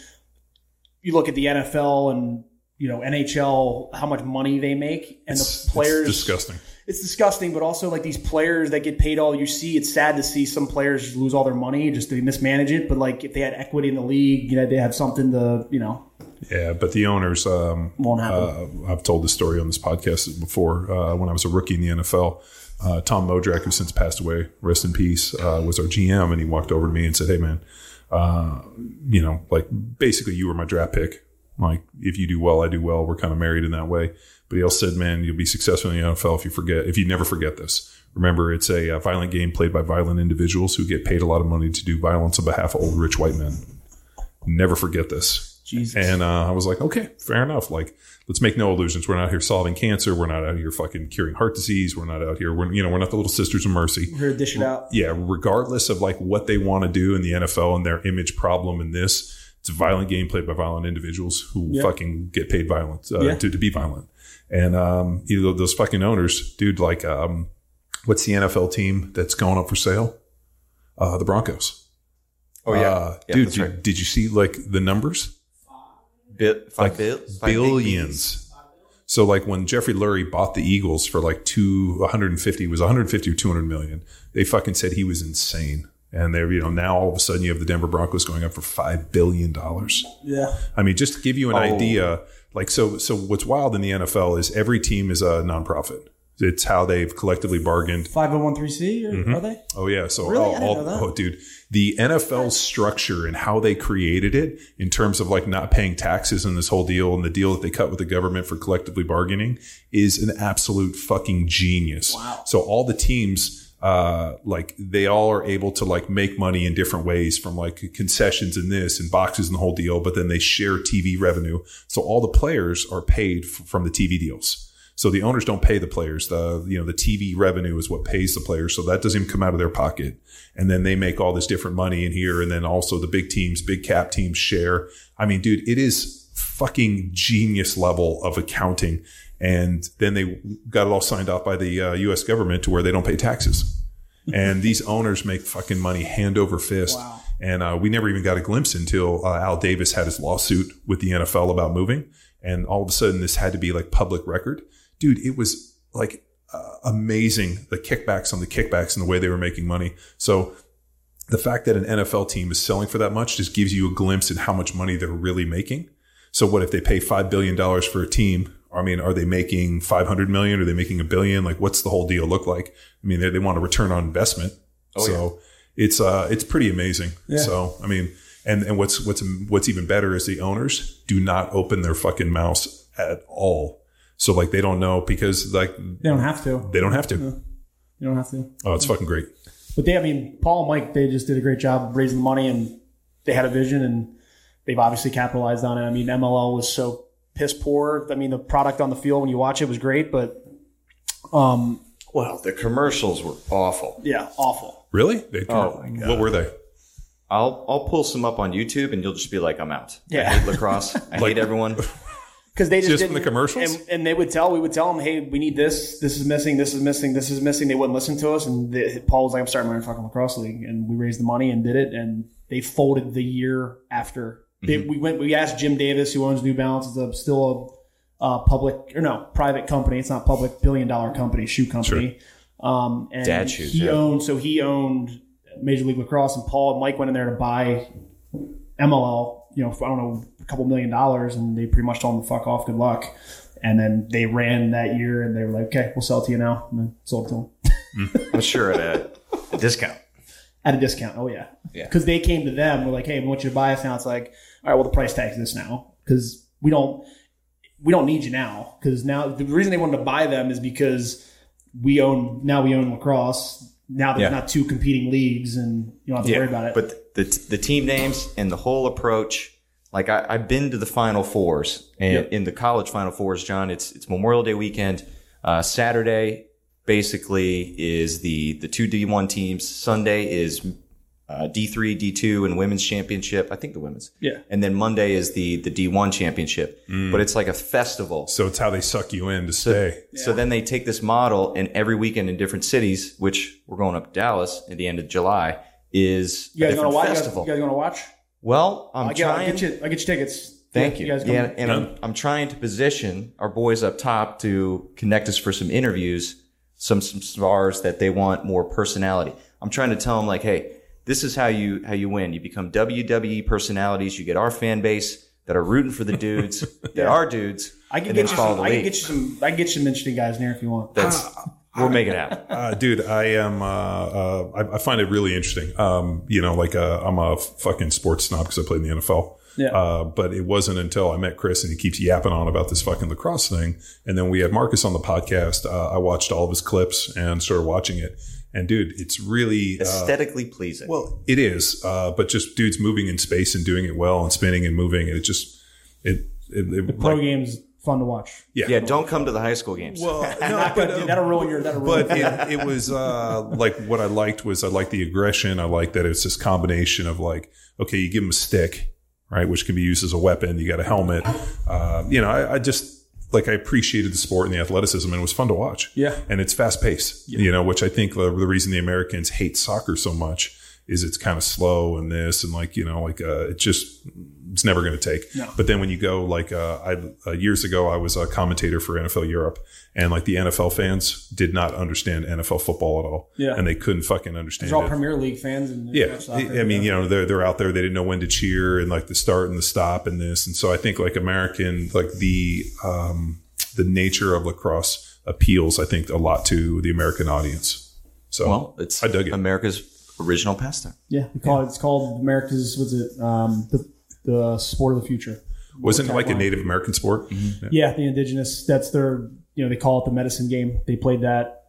A: you look at the NFL and you know NHL, how much money they make, and
E: It's-
A: the players.
E: It's disgusting.
A: It's disgusting, but also like these players that get paid all you see. It's sad to see some players lose all their money just they mismanage it. But like if they had equity in the league, you know, they have something to you know
E: Yeah, but the owners. Um,
A: won't happen.
E: uh, I've told this story on this podcast before. Uh, when I was a rookie in the NFL, uh, Tom Modrak, who since passed away, rest in peace, uh, was our GM, and he walked over to me and said, "Hey, man, uh, you know, like basically, you were my draft pick. Like, if you do well, I do well. We're kind of married in that way." But he also said, "Man, you'll be successful in the NFL if you forget, if you never forget this." Remember, it's a, uh violent game played by violent individuals who get paid a lot of money to do violence on behalf of old rich white men. Never forget this.
A: Jesus.
E: And uh, I was like, okay, fair enough. Like, let's make no illusions. We're not here solving cancer. We're not out here fucking curing heart disease. We're not out here. We're you know we're not the little sisters of mercy.
A: We're gonna dish it out.
E: Yeah, regardless of like what they want to do in the NFL and their image problem in this, it's a violent game played by violent individuals who
A: Yeah.
E: fucking get paid violent uh,
A: Yeah.
E: to, to be violent. And um, you know those fucking owners, dude. Like, um, what's the NFL team that's going up for sale? Uh, the Broncos.
B: Oh yeah,
E: Uh,
B: Yeah,
E: dude. Did,
B: right.
E: did you see like the numbers?
B: Bit, five
E: like
B: bill- five
E: billions. So like when Jeffrey Lurie bought the Eagles for like two 150 it was 150 or 200 million. They fucking said he was insane. And they're, you know, now all of a sudden you have the Denver Broncos going up for five billion dollars.
A: Yeah.
E: I mean, just to give you an idea, like so so what's wild in the NFL is every team is a nonprofit. It's how they've collectively bargained
A: Five hundred one three C.
E: Mm-hmm.
A: Are they?
E: Oh yeah, so
A: Really?
E: all,
A: I didn't
E: all-
A: know that.
E: oh dude, the NFL structure and how they created it in terms of like not paying taxes and this whole deal and the deal that they cut with the government for collectively bargaining is an absolute fucking genius. Wow. So all the teams uh like they all are able to like make money in different ways from like concessions and this and boxes and the whole deal but then they share TV revenue so all the players are paid f- from the TV deals so the owners don't pay the players. The you know the TV revenue is what pays the players. So that doesn't even come out of their pocket. And then they make all this different money in here. And then also the big teams, big cap teams share. I mean, dude, it is fucking genius level of accounting. And then they got it all signed off by the uh, U.S. government to where they don't pay taxes. and these owners make fucking money hand over fist.
A: Wow.
E: And uh, we never even got a glimpse until uh, Al Davis had his lawsuit with the NFL about moving. And all of a sudden, this had to be like public record. Dude, it was like uh, amazing the kickbacks on the kickbacks and the way they were making money. So the fact that an NFL team is selling for that much just gives you a glimpse at how much money they're really making. So what if they pay $5 billion for a team? I mean, are they making 500 million? Are they making a billion? Like, what's the whole deal look like? I mean, they, they want a return on investment. so it's, uh, it's pretty amazing. So, I mean, and, and what's, what's, what's even better is the owners do not open their fucking mouths at all. So like, they don't know because like,
A: They don't have to.
E: they don't have to.
A: You don't have to.
E: Oh, it's fucking great.
A: But they, I mean, Paul and Mike, they just did a great job raising the money and they had a vision and they've obviously capitalized on it. I mean, MLL was so piss poor. I mean, the product on the field when you watch it was great, but um,
B: Well, the commercials were awful.
A: yeah, awful.
E: Really? They,
B: Oh, my God.
E: What were they?
B: I'll I'll pull some up on YouTube, and you'll just be like, I'm out.
A: Yeah.
B: I hate lacrosse. I [laughs] hate everyone. [laughs]
A: because they just,
E: Just from the commercials?
A: and, and they would tell we would tell them, hey, we need this, this is missing, this is missing, this is missing. They wouldn't listen to us, and the, Paul was like, I'm starting my own fucking lacrosse league, and we raised the money and did it, and they folded the year after. They, we went, we asked Jim Davis, who owns New Balance, is a, still a uh, public or no private company. It's not public, billion dollar company, shoe company. Um, and
B: Dad shoes,
A: He
B: yeah.
A: owned, so he owned Major League Lacrosse, and Paul and Mike went in there to buy MLL, you know, I don't know, couple million dollars, and they pretty much told him to fuck off, good luck. And then they ran that year, and they were like, "Okay, we'll sell it to you now," and then sold it to them mm.
B: I'm sure at a, a discount.
A: at a discount. Oh yeah,
B: Yeah.
A: Because they came to them, we're like, "Hey, we want you to buy us now." It's like, "All right, well, the price tag's this now," because we don't we don't need you now. Because now the reason they wanted to buy them is because we own now we own lacrosse. Now there's
B: Yeah.
A: not two competing leagues, and you don't have to worry about it.
B: But the the team names and the whole approach, like I, I've been to the Final Fours and
A: Yep.
B: in the college Final Fours, John. It's it's Memorial Day weekend. Uh, Saturday basically is the the two D one teams. Sunday is uh, D three, D two, and women's championship. I think the women's.
A: Yeah.
B: And then Monday is the the D one championship. But it's like a festival.
E: So it's how they suck you in to stay.
B: So then they take this model and every weekend in different cities, which we're going up to Dallas at the end of July, is
A: you
B: a
A: guys
B: different
A: gonna watch? You guys, you guys gonna watch?
B: Well, I'm
A: I'll get, I'll get you. I'll get you tickets.
B: Thank
A: Yeah,
B: you.
A: guys
B: yeah, and I'm, I'm trying to position our boys up top to connect us for some interviews, some some stars that they want more personality. I'm trying to tell them like, hey, this is how you how you win. You become WWE personalities. You get our fan base that are rooting for the [laughs] dudes that are dudes.
A: I can
B: and
A: get
B: then
A: you some.
B: the
A: I can
B: league.
A: get you some. I can get you some interesting guys in there if you want.
B: That's uh, we'll make it happen.
E: Uh, dude, I am. Uh, uh, I, I find it really interesting. Um, you know, like uh, I'm a fucking sports snob because I played in the NFL.
A: Yeah.
E: Uh, but it wasn't until I met Chris and he keeps yapping on about this fucking lacrosse thing, and then we had Marcus on the podcast. Uh, I watched all of his clips and started watching it. And dude, it's really uh,
B: Aesthetically pleasing.
E: well, it is. Uh, but just dudes moving in space and doing it well and spinning and moving, and it just it. it, it
A: Pro
E: like-
A: games fun to watch.
E: yeah,
B: yeah, don't come to the high school games.
E: Well, [laughs] no, but, uh.
A: That'll ruin your. That'll ruin.
E: but it, it was uh, like what I liked was I liked the aggression. I liked that it's this combination of like, okay, you give them a stick, right, which can be used as a weapon. You got a helmet. Uh, you know, I, I just like I appreciated the sport and the athleticism, and it was fun to watch.
A: Yeah.
E: and it's fast paced. You know, which I think the, the reason the Americans hate soccer so much is it's kind of slow and this and like you know like uh, it just it's never going to take.
A: No.
E: But then when you go like uh, I uh, years ago, I was a commentator for NFL Europe, and like the NFL fans did not understand NFL football at all.
A: Yeah.
E: and they couldn't fucking understand
A: They're all
E: it.
A: Premier League fans. And
E: Yeah,
A: soccer,
E: I mean, you know, they're they're out there. They didn't know when to cheer and like the start and the stop and this. And so I think like American, like the um, the nature of lacrosse appeals, I think, a lot to the American audience. So
B: well, it's
E: I dug it.
B: America's original pastime.
A: Yeah, we call it. It's called America's. Was it? Um, the the sport of the future.
E: wasn't it like a. Native American sport?
B: Mm-hmm.
E: Yeah.
A: Yeah, the indigenous. That's their. You know, they call it the medicine game. They played that.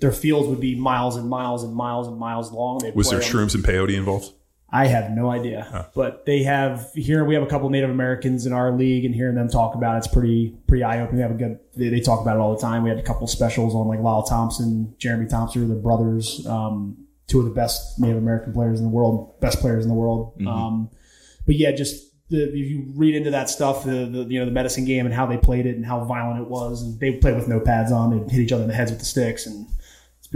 A: Their fields would be miles and miles and miles and miles long. They'd
E: Was there
A: on-
E: shrooms and peyote involved?
A: I have no idea, but they have here. We have a couple Native Americans in our league, and hearing them talk about it's pretty pretty eye opening. We have a good. They, they talk about it all the time. We had a couple specials on like Lyle Thompson, Jeremy Thompson, the brothers, um, two of the best Native American players in the world, best players in the world. Um, but yeah, just the, if you read into that stuff, the, the you know the medicine game and how they played it and how violent it was, and they played with no pads on. They'd hit each other in the heads with the sticks, and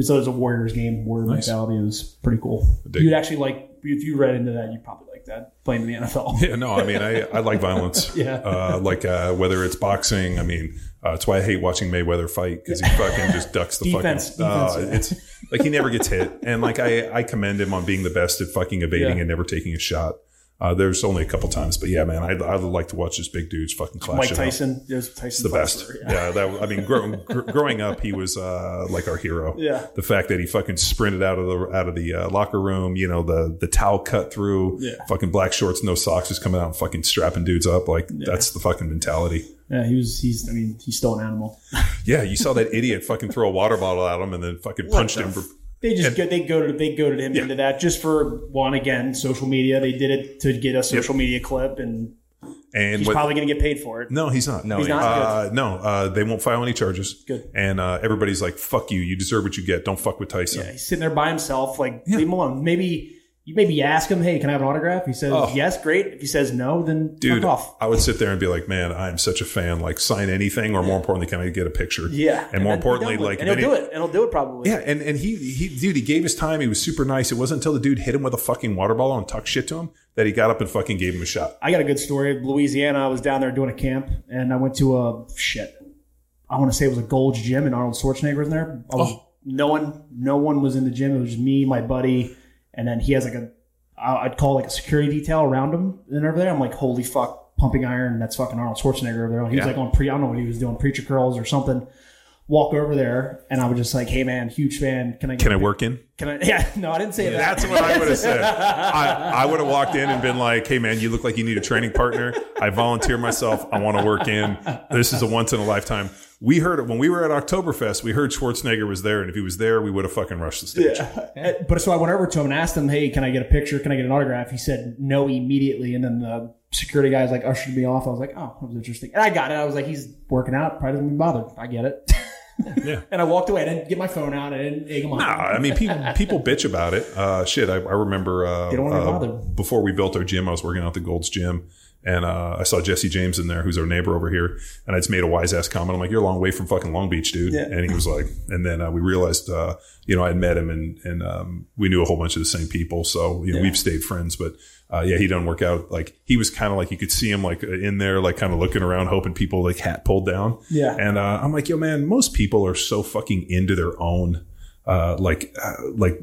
A: so it was a Warriors game, Warrior
E: Nice.
A: mentality. It was pretty cool. You'd actually like if you read into that, you'd probably like that playing in the NFL. [laughs]
E: Yeah, no, I mean, I, I like violence. [laughs]
A: Yeah.
E: Uh, like uh, whether it's boxing, I mean, uh, it's why I hate watching Mayweather fight because he fucking just ducks the
A: Defense,
E: fucking. Uh,
A: defense.
E: it's like he never gets hit, and like I, I commend him on being the best at fucking evading
A: Yeah.
E: and never taking a shot. Uh, there's only a couple times, but yeah, man, I I would like to watch this big dudes fucking clash.
A: Mike. Tyson, there's Tyson.
E: the best. Yeah, that I mean, grow, gr- growing up, he was uh, like our hero.
A: Yeah.
E: the fact that he fucking sprinted out of the out of the uh, locker room, you know, the the towel cut through,
A: Yeah.
E: fucking black shorts, no socks, just coming out and fucking strapping dudes up. Like that's the fucking mentality.
A: Yeah, he was. He's. I mean, he's still an animal. [laughs]
E: Yeah, you saw that idiot fucking throw a water bottle at him and then fucking punched him. For,
A: They just go, they go to they go to him
E: Yeah.
A: into that just for one again social media. They did it to get a social media clip, and
E: and
A: he's
E: what,
A: probably going to get paid for it.
E: no, he's not.
B: No,
A: He's
B: he's
A: not?
E: Uh, no, uh, they won't file any charges.
A: Good.
E: And uh, everybody's like, "Fuck you! You deserve what you get. Don't fuck with Tyson."
A: Yeah, he's sitting there by himself. Like leave him alone. Maybe you maybe ask him, "Hey, can I have an autograph?" He says,
E: Oh.
A: "Yes, great." If he says no, then
E: Dude,
A: off.
E: I would sit there and be like, man, I'm such a fan. Like, sign anything, or more importantly, can I get a picture?
A: Yeah,
E: And more importantly, like,
A: and he'll do it, and he'll do it probably.
E: Yeah, and, and he, he, dude, he gave his time. He was super nice. It wasn't until the dude hit him with a fucking water bottle and talked shit to him that he got up and fucking gave him a shot.
A: I got a good story. Louisiana, I was down there doing a camp, and I went to a shit. I want to say it was a Gold's Gym, and Arnold Schwarzenegger was there. Was,
E: Oh.
A: No one, no one was in the gym. It was just me, my buddy, and then he has like a I'd call like a security detail around him and over there. I'm like, holy fuck, pumping iron. That's fucking Arnold Schwarzenegger over there. He was
B: Yeah.
A: like on pre, I don't know what he was doing, preacher curls or something. Walk over there, and I was just like, hey man, huge fan. Can I? Get
E: Can I work in?
A: Can I? [laughs] Yeah, no, I didn't say that.
E: That's what I would have said. [laughs] I, I would have walked in and been like, "Hey, man, you look like you need a training partner. I volunteer myself. I want to work in. This is a once in a lifetime." We heard it when we were at Oktoberfest. We heard Schwarzenegger was there, and if he was there, we would have fucking rushed the stage.
A: Uh, But so I went over to him and asked him, "Hey, can I get a picture? Can I get an autograph?" He said no immediately, and then the security guys like ushered me off. I was like, "Oh, that was interesting." And I got it. I was like, "He's working out. Probably doesn't be bothered." I get it. [laughs]
E: Yeah. [laughs]
A: and I walked away. I didn't get my phone out. I didn't egg him on.
E: Nah, I mean, people people bitch about it. Uh, shit, I, I remember uh, uh, before we built our gym. I was working out the Gold's Gym, and uh, I saw Jesse James in there, who's our neighbor over here, and I just made a wise ass comment. I'm like, "You're a long way from fucking Long Beach, dude."
A: Yeah.
E: And he was like, and then uh, we realized, uh, you know, I had met him, and and um, we knew a whole bunch of the same people, so you know, we've stayed friends, but. Uh, yeah, he doesn't work out. Like he was kind of like you could see him like in there, like kind of looking around, hoping people like hat pulled down.
A: Yeah.
E: And uh, I'm like, yo, man, most people are so fucking into their own, uh, like, uh, like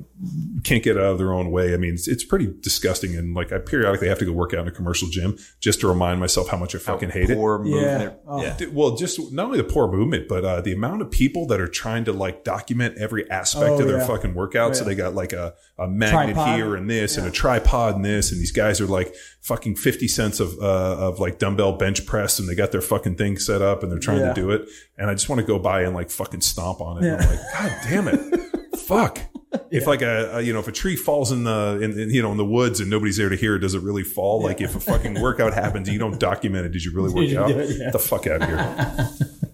E: can't get out of their own way. I mean, it's, it's pretty disgusting. And like, I periodically have to go work out in a commercial gym just to remind myself how much I fucking hate it.
B: Poor movement.
A: Oh.
B: Yeah.
E: Well, just not only the poor movement, but uh, the amount of people that are trying to like document every aspect
A: Oh,
E: of their
A: yeah.
E: fucking workout. So they got like a, a magnet
A: Tripod.
E: here and this and a tripod and this. And these guys are like fucking 50 cents of, uh, of like dumbbell bench press and they got their fucking thing set up and they're trying
A: Yeah.
E: to do it. And I just want to go by and like fucking stomp on it. And I'm like, God damn it. [laughs] Fuck. [laughs] If like a, a you know if a tree falls in the in, in, you know in the woods and nobody's there to hear it, does it really fall? Like if a fucking workout happens and you don't [laughs] document it, did you really work
A: you
E: out?
A: it? Yeah.
E: Get the fuck out of here. [laughs]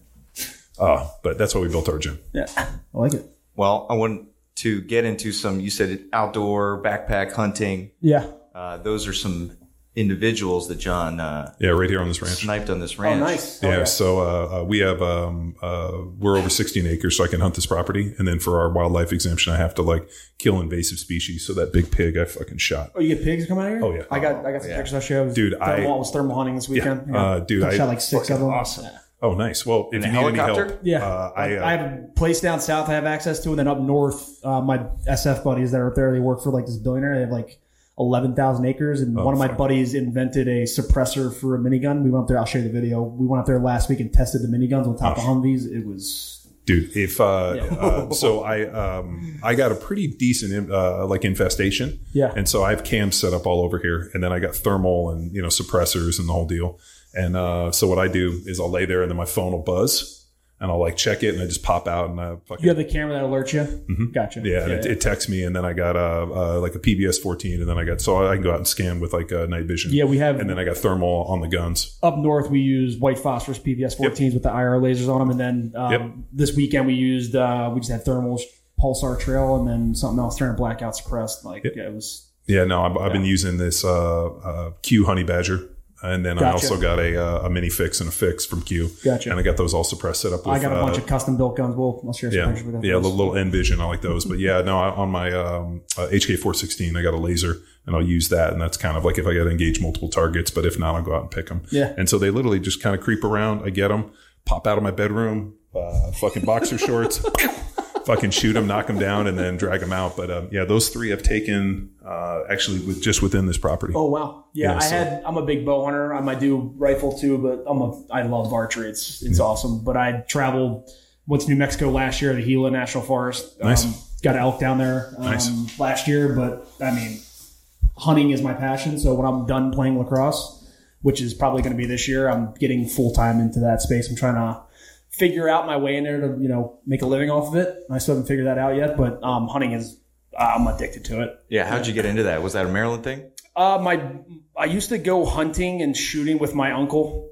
E: Uh, but that's why we built our gym.
A: Yeah, I like it.
B: Well, I want to get into some. You said outdoor backpack hunting.
A: Yeah.
B: Uh, those are some individuals that John uh,
E: Yeah, right here on this ranch.
B: sniped on this ranch.
A: Oh,
B: ranch.
A: nice.
E: Yeah, so uh, uh, we have um, uh, we're over 16 acres, so I can hunt this property, and then for our wildlife exemption, I have to like kill invasive species. So that big pig, I fucking shot.
A: Oh, you get pigs coming out here?
E: Oh, yeah.
A: I got I got some
B: Yeah.
A: pictures I'll show. you.
E: Dude, I-
A: thermal, I was thermal hunting this weekend.
E: Uh, dude, I
A: shot like six of them.
B: awesome.
E: Oh, nice. Well, if
B: a
E: you need any
B: helicopter?
E: help,
A: Yeah,
E: uh, I, uh,
A: I have a place down south I have access to, and then up north, uh, my SF buddies that are up there, they work for like this billionaire. They have like eleven thousand acres, and
E: Oh,
A: one of my
E: fuck.
A: buddies invented a suppressor for a minigun. We went up there. I'll show you the video. We went up there last week and tested the miniguns on top of Humvees. It was
E: dude if uh, uh so i um i got a pretty decent uh like infestation
A: Yeah.
E: and so i have cams set up all over here and then i got thermal and you know suppressors and the whole deal and uh so what i do is i'll lay there and then my phone will buzz and i'll like check it and i just pop out and i fucking
A: you have the camera that alerts you. Gotcha.
E: Mm-hmm. yeah, and it, it texts me and then i got uh, uh like a PVS-14 and then i got so i can go out and scan with like uh, night vision
A: Yeah, we have
E: and then i got thermal on the guns
A: up north we use white phosphorus PVS-14s with the IR lasers on them, and then um,
E: Yep.
A: this weekend we used uh, we just had thermals, pulsar trail, and then something else turned blackout suppressed. Like yeah, it was
E: Yeah, no, I've, I've been using this uh, uh, Q Honey Badger, and then I also got a, uh, a mini fix and a fix from Q.
A: Gotcha.
E: And I got those all suppressed set up. With,
A: I got a bunch
E: uh,
A: of custom built guns. We'll I'll share some
E: yeah,
A: pictures with that.
E: yeah, little, little Envision. I like those, but yeah, no, I, on my um, uh, HK four sixteen, I got a laser, and I'll use that, and that's kind of like if I got to engage multiple targets, but if not, I'll go out and pick them.
A: Yeah.
E: and so they literally just kind of creep around. I get them, pop out of my bedroom, uh, fucking boxer shorts. [laughs] Fucking shoot them, knock them down, and then drag them out. But um, yeah, those three I've taken uh, actually with just within this property.
A: Oh wow, yeah.
E: Yeah,
A: I
E: so-
A: had. I'm a big bow hunter. I might do rifle too, but I'm a. I love archery. It's it's awesome. But I traveled. Went to New Mexico last year, the Gila National Forest.
E: Nice.
A: Um, got elk down there um,
E: Nice.
A: last year, but I mean, hunting is my passion. So when I'm done playing lacrosse, which is probably going to be this year, I'm getting full time into that space. I'm trying to figure out my way in there to you know make a living off of it. I still haven't figured that out yet, but um, hunting is. I'm addicted to it.
B: Yeah, how'd you get into that? Was that a Maryland thing?
A: Uh, my I used to go hunting and shooting with my uncle,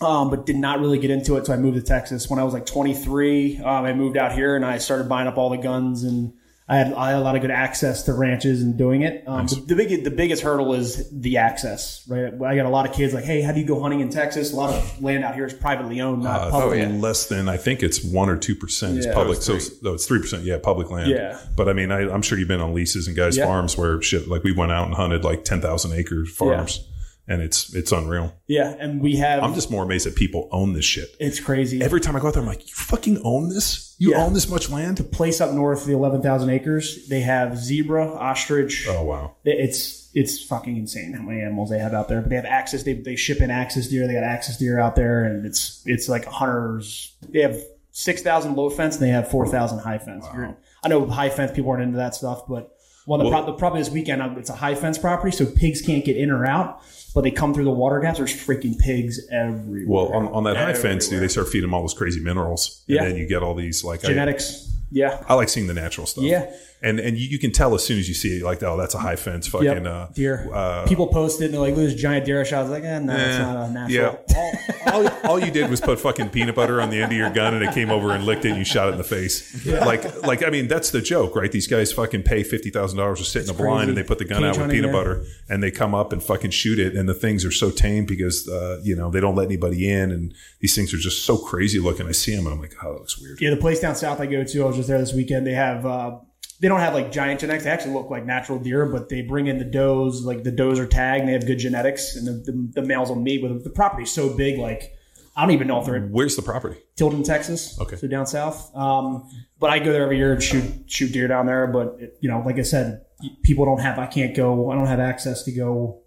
A: um, but did not really get into it. So I moved to Texas when I was like 23. Um, I moved out here and I started buying up all the guns and I I had, I had a lot of good access to ranches and doing it. Um, the, the big the biggest hurdle is the access, right? I got a lot of kids like, hey, how do you go hunting in Texas? A lot of land out here is privately owned, not
E: Uh,
A: public.
E: Less than I think it's one or two percent is
A: Yeah.
E: public. So no, it's three percent. Yeah, public land.
A: Yeah.
E: but I mean, I, I'm sure you've been on leases and guys'
A: Yeah.
E: farms where shit like we went out and hunted like ten thousand acre farms, and it's it's unreal.
A: Yeah, and we have.
E: I'm just more amazed that people own this shit.
A: it's crazy.
E: Every time I go out there, I'm like, you fucking own this? You
A: Yeah.
E: own this much land?
A: The place up north, the eleven thousand acres, they have zebra, ostrich.
E: Oh wow.
A: It's it's fucking insane how many animals they have out there. But they have access. They, they ship in axis deer. They got axis deer out there, and it's it's like hunters. They have six thousand low fence, and they have four thousand high fence. You're- I know high fence people aren't into that stuff, but well, the,
E: Well-
A: pro- the problem this weekend uh, it's a high fence property, so pigs can't get in or out. But they come through the water gaps. There's freaking pigs everywhere.
E: Well, on, on that high fence, dude, they start feeding them all those crazy minerals, and
A: Yeah.
E: then you get all these like I,
A: genetics. Yeah,
E: I like seeing the natural stuff.
A: Yeah.
E: And and you, you can tell as soon as you see it, like, oh, that's a high fence, fucking
A: Yep.
E: uh,
A: deer.
E: uh,
A: People post it and they're like, "Look, this giant deer shot." I was like, eh, "No, it's
E: Eh,
A: not a natural."
E: Yeah. [laughs] all, all, all you did was put fucking peanut butter on the end of your gun and it came over and licked it and you shot it in the face. Like, like I mean, that's the joke, right? These guys fucking pay $50,000 to sit in a blind and they put the gun
A: Cage
E: out with peanut butter and they come up and fucking shoot it. And the things are so tame because, uh, you know, they don't let anybody in and these things are just so crazy looking. I see them and I'm like, oh, that looks weird.
A: Yeah, the place down south I go to, I was just there this weekend. They have, uh, they don't have like giant genetics. They actually look like natural deer, but they bring in the does. Like the does are tagged and they have good genetics, and the, the, the males will mate with them. The property's so big, like I don't even know if they're in
E: Where's the property?
A: Tilden, Texas.
E: Okay.
A: so down south. Um, but I go there every year and shoot shoot deer down there. But it, you know, like I said, people don't have. I can't go. I don't have access to go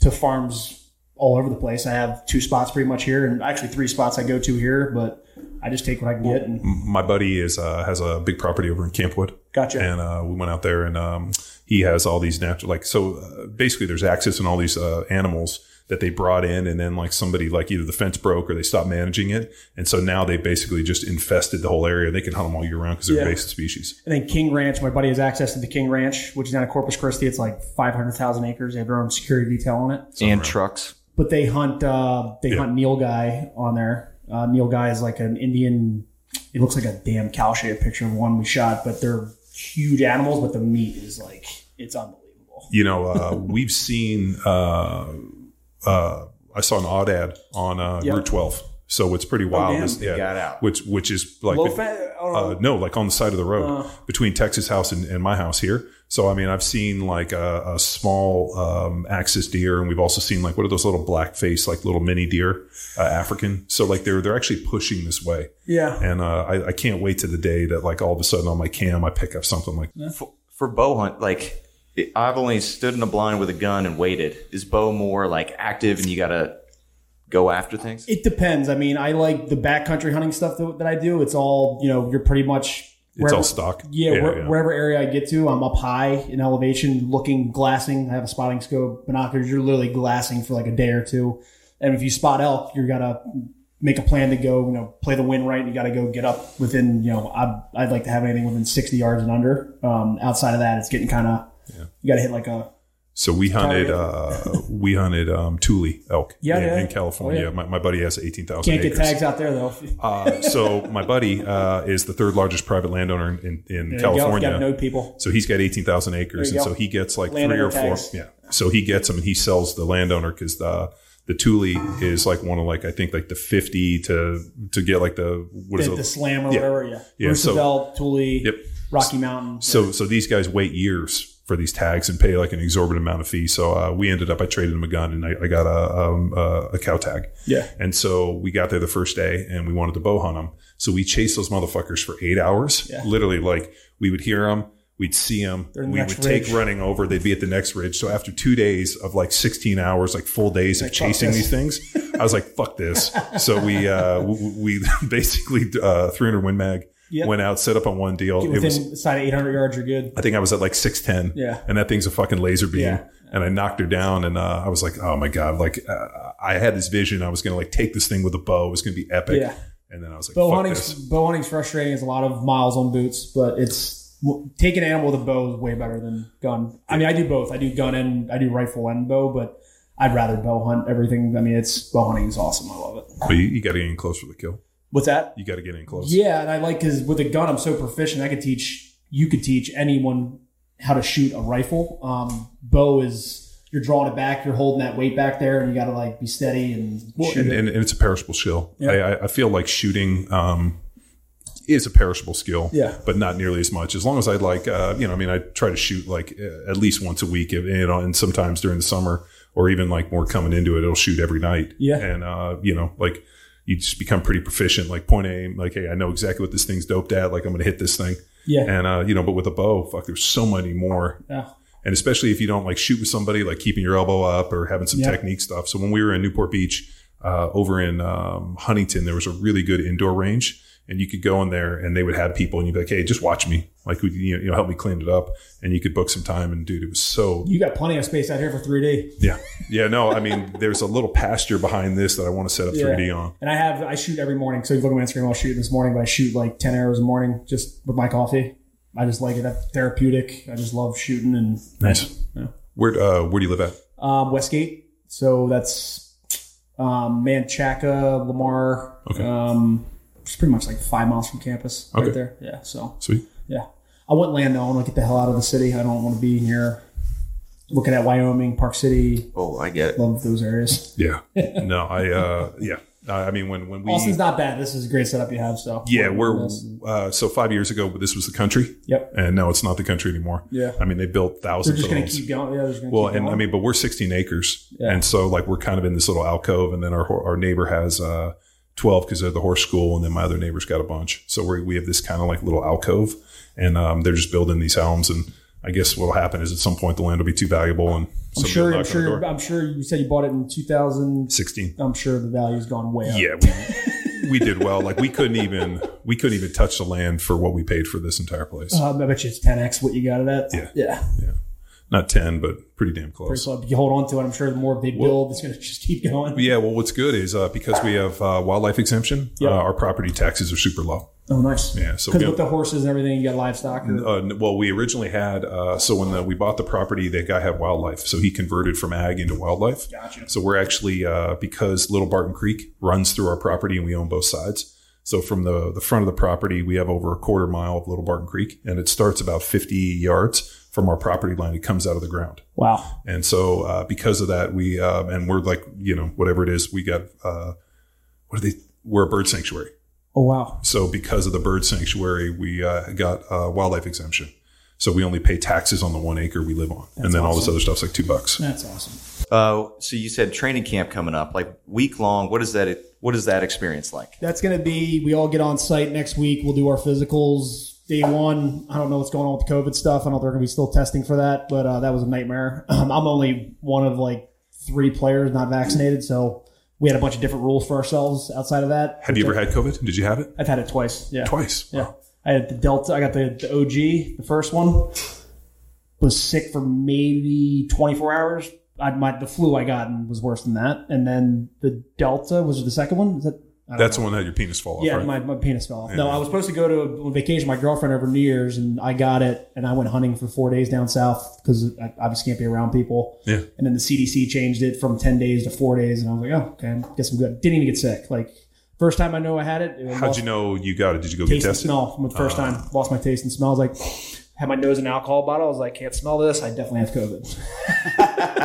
A: to farms all over the place. I have two spots pretty much here, and actually three spots I go to here. But I just take what I can get. And
E: My buddy is, uh, has a big property over in Camp Wood.
A: Gotcha.
E: and uh, we went out there and um, he has all these natural like so uh, basically there's access and all these uh, animals that they brought in and then like somebody like either the fence broke or they stopped managing it and so now they basically just infested the whole area they can hunt them all year round because they're
A: Yeah.
E: invasive species
A: And then King Ranch, my buddy has access to the King Ranch, which is down in Corpus Christi. It's like 500,000 acres. They have their own security detail on it.
B: and trucks.
A: But they hunt, uh, they
E: Yeah.
A: hunt nilgai on there. Uh, nilgai is like an Indian, it looks like a damn cow shaped picture of one we shot, but they're huge animals, but the meat is like, it's unbelievable.
E: you know uh, [laughs] we've seen uh, uh, i saw an odd ad on uh,
A: Yep.
E: route 12 so it's pretty wild
A: damn.
E: This- yeah,
B: got out.
E: which which is like
A: Low fat, I don't know.
E: Uh, no, like on the side of the road between Texas house and, and my house here. So, I mean, I've seen like a, a small um, axis deer, and we've also seen like what are those little black face, like little mini deer, uh, African. So, like they're they're actually pushing this way,
A: yeah.
E: and uh, I, I can't wait to the day that like all of a sudden on my cam I pick up something like
B: For, for bow hunt, like I've only stood in a blind with a gun and waited. Is bow more like active and you gotta go after things?
A: It depends. I mean, I like the backcountry hunting stuff that, that I do. It's all, you know, you're pretty much.
E: It's all stock.
A: Yeah,
E: yeah,
A: where,
E: yeah.
A: wherever area I get to, I'm up high in elevation, looking, glassing. I have a spotting scope, binoculars. You're literally glassing for like a day or two. And if you spot elk, you gotta make a plan to go, you know, play the wind right. You got to go get up within, you know, I'd, I'd like to have anything within 60 yards and under. Um, outside of that, it's getting kind of, you got to hit like a,
E: So we hunted, uh, we hunted um, Tule elk [laughs]
A: Yeah,
E: in,
A: yeah.
E: in California.
A: Oh, yeah.
E: my, my buddy has eighteen thousand
A: can't
E: acres.
A: get tags out there though. [laughs]
E: Uh, so my buddy uh, is the third largest private landowner in, in, in
A: There you go. You
E: California.
A: got to know people.
E: So he's got 18,000 acres. And
A: you
E: so he gets like three
A: Landowner
E: or four.
A: tags.
E: Yeah. So he gets them and he sells the landowner because the, the Tule is like one of like, I think like the 50 to, to get like the, what is
A: The,
E: it?
A: the slam or
E: Yeah.
A: whatever, yeah.
E: Yeah, so-
A: Roosevelt, Tule,
E: Yep.
A: Rocky Mountain.
E: So, so these guys wait years for these tags and pay like an exorbitant amount of fee. So, uh, we ended up, I traded him a gun and I, I got a, um, a, a cow tag.
A: yeah.
E: And so we got there the first day and we wanted to bow hunt them. So we chased those motherfuckers for eight hours.
A: Yeah.
E: Literally, like we would hear them, we'd see them,
A: the
E: we would take running over. They'd be at the next ridge. So after two days of like 16 hours, like full days of
A: Like,
E: chasing these things, I was like, fuck this. [laughs] So we, uh, we, we [laughs] basically, uh, 300 Win Mag
A: Yep.
E: went out, set up on one deal.
A: Get
E: It was,
A: side of 800 yards, you're good.
E: I think I was at like 610.
A: Yeah.
E: And that thing's a fucking laser beam.
A: Yeah.
E: And I knocked her down and, uh, I was like, oh my God, like, uh, I had this vision. I was going to like take this thing with a bow. It was going to be epic.
A: Yeah.
E: And then I was like,
A: Bow hunting's bow hunting's frustrating. It's a lot of miles on boots, but it's taking an animal with a bow is way better than gun. I mean, I do both. I do gun and I do rifle and bow, but I'd rather bow hunt everything. I mean, it's bow hunting is awesome. I love it.
E: But you, you got to get in close for the kill.
A: What's that?
E: You got to get in close.
A: Yeah, and I like because with a gun, I'm so proficient. I could teach you could teach anyone how to shoot a rifle. Um, bow is you're drawing it back, you're holding that weight back there, and you got to like be steady and shoot
E: and,
A: it.
E: and, it's a perishable skill.
A: Yeah.
E: I, I- I feel like shooting um, is a perishable skill,
A: Yeah.
E: but not nearly as much. As long as I like, uh, you know, I mean, I try to shoot like uh, at least once a week, if- you know, and sometimes during the summer or even like more coming into it, it'll shoot every night.
A: Yeah.
E: and uh, you know, like you just become pretty proficient. Like point aim, like hey, I know exactly what this thing's doped at. Like I'm going to hit this thing,
A: yeah,
E: and uh, you know, but with a bow, fuck, there's so many more and especially if you don't like shoot with somebody, like keeping your elbow up or having some
A: Yeah.
E: technique stuff. So when we were in Newport Beach, uh, over in um, Huntington, there was a really good indoor range, and you could go in there, and they would have people, and you'd be like, "Hey, just watch me, like, would you, you know, help me clean it up," and you could book some time. And dude, it was so
A: You got plenty of space out here for 3D.
E: yeah, yeah. No, I mean, there's a little pasture behind this that I want to set up
A: Yeah.
E: 3D on.
A: And I have I shoot every morning. So if you look at my Instagram, I'll shoot this morning, but I shoot like 10 hours a morning just with my coffee. I just like it. That's therapeutic. I just love shooting and
E: Nice.
A: Yeah.
E: Where uh, where do you live at?
A: um, Westgate. So that's um, Manchaca, Lamar.
E: Okay.
A: Um, it's pretty much like five miles from campus
E: Okay.
A: right there. Yeah. So
E: Sweet.
A: Yeah, I want land though. I want to get the hell out of the city. I don't want to be here looking at Wyoming, Park City.
B: Oh, I get it.
A: Love those areas.
E: Yeah. no, I uh, yeah. Uh, I mean, when when we
A: Austin's not bad. This is a great setup you have. So
E: yeah, we're uh, so five years ago, this was the country.
A: Yep.
E: and now it's not the country anymore.
A: Yeah.
E: I mean, they built
A: They're
E: thousands
A: just
E: of
A: going to
E: homes.
A: keep going. Yeah, just going to
E: well,
A: keep
E: and
A: going.
E: I mean, but we're 16 acres,
A: Yeah.
E: and so like we're kind of in this little alcove, and then our our neighbor has uh, 12 because they're the horse school, and then my other neighbor's got a bunch. So we we have this kind of like little alcove, and um, they're just building these homes, and I guess what'll happen is at some point the land will be too valuable, and
A: I'm sure. I'm
E: knock on the
A: sure. I'm sure. You said you bought it in
E: 2016
A: I'm sure the value's gone way up.
E: Yeah, we, we did well. Like we couldn't even we couldn't even touch the land for what we paid for this entire place.
A: Um, I bet you it's 10x what you got it at.
E: yeah
A: Yeah. Yeah.
E: Not 10, but pretty damn
A: Pretty
E: close.
A: close. You hold on to it, I'm sure the more they build, it's going to just keep going.
E: Yeah, well, what's good is uh, because we have uh, wildlife exemption,
A: Yeah.
E: uh, our property taxes are super low.
A: Oh, nice.
E: Yeah, so
A: Because with the horses and everything, you got livestock. Or,
E: Uh, well, we originally had uh, so when the, we bought the property, that guy had wildlife, so he converted from ag into wildlife.
A: Gotcha.
E: So we're actually uh, because Little Barton Creek runs through our property and we own both sides. So from the the front of the property, we have over a quarter mile of Little Barton Creek, and it starts about 50 yards from our property line. It comes out of the ground.
A: wow.
E: And so, uh, because of that, we uh, and we're like, you know, whatever it is, we got uh, what are they? We're a bird sanctuary.
A: Oh, wow.
E: So, because of the bird sanctuary, we uh, got uh, wildlife exemption. So we only pay taxes on the one acre we live on, and then all this
A: awesome.
E: other stuff's like two bucks.
A: That's awesome.
B: Uh, so you said training camp coming up, like week long. What is that? What is that experience like?
A: That's going to be, we all get on site next week. We'll do our physicals. Day one, I don't know what's going on with the COVID stuff. I don't know if they're going to be still testing for that, but uh, that was a nightmare. [laughs] Um, I'm only one of like three players not vaccinated, so we had a bunch of different rules for ourselves outside of that.
E: Have you ever had COVID? Did you have it?
A: I've had it twice. Yeah.
E: Twice.
A: Yeah. I had the Delta. I got the, the OG, the first one. Was sick for maybe 24 hours. I, my the flu I got was worse than that, and then the Delta was the second one. Is that?
E: That's
A: know.
E: the one that had your penis fall off,
A: Yeah,
E: right?
A: my, my penis fell off. No, I was supposed to go to a vacation with my girlfriend over New Year's, and I got it, and I went hunting for four days down south because I obviously can't be around people.
E: yeah.
A: And then the CDC changed it from 10 days to four days, and I was like, oh, okay, I guess I'm good. Didn't even get sick. Like, first time I know I had it. it
E: How'd you know you got it? Did you go get
A: taste and
E: tested?
A: smell from the first
E: Uh.
A: time. Lost my taste and smell. I was like, had my nose in an alcohol bottle. I was like, can't smell this. I definitely have COVID. [laughs]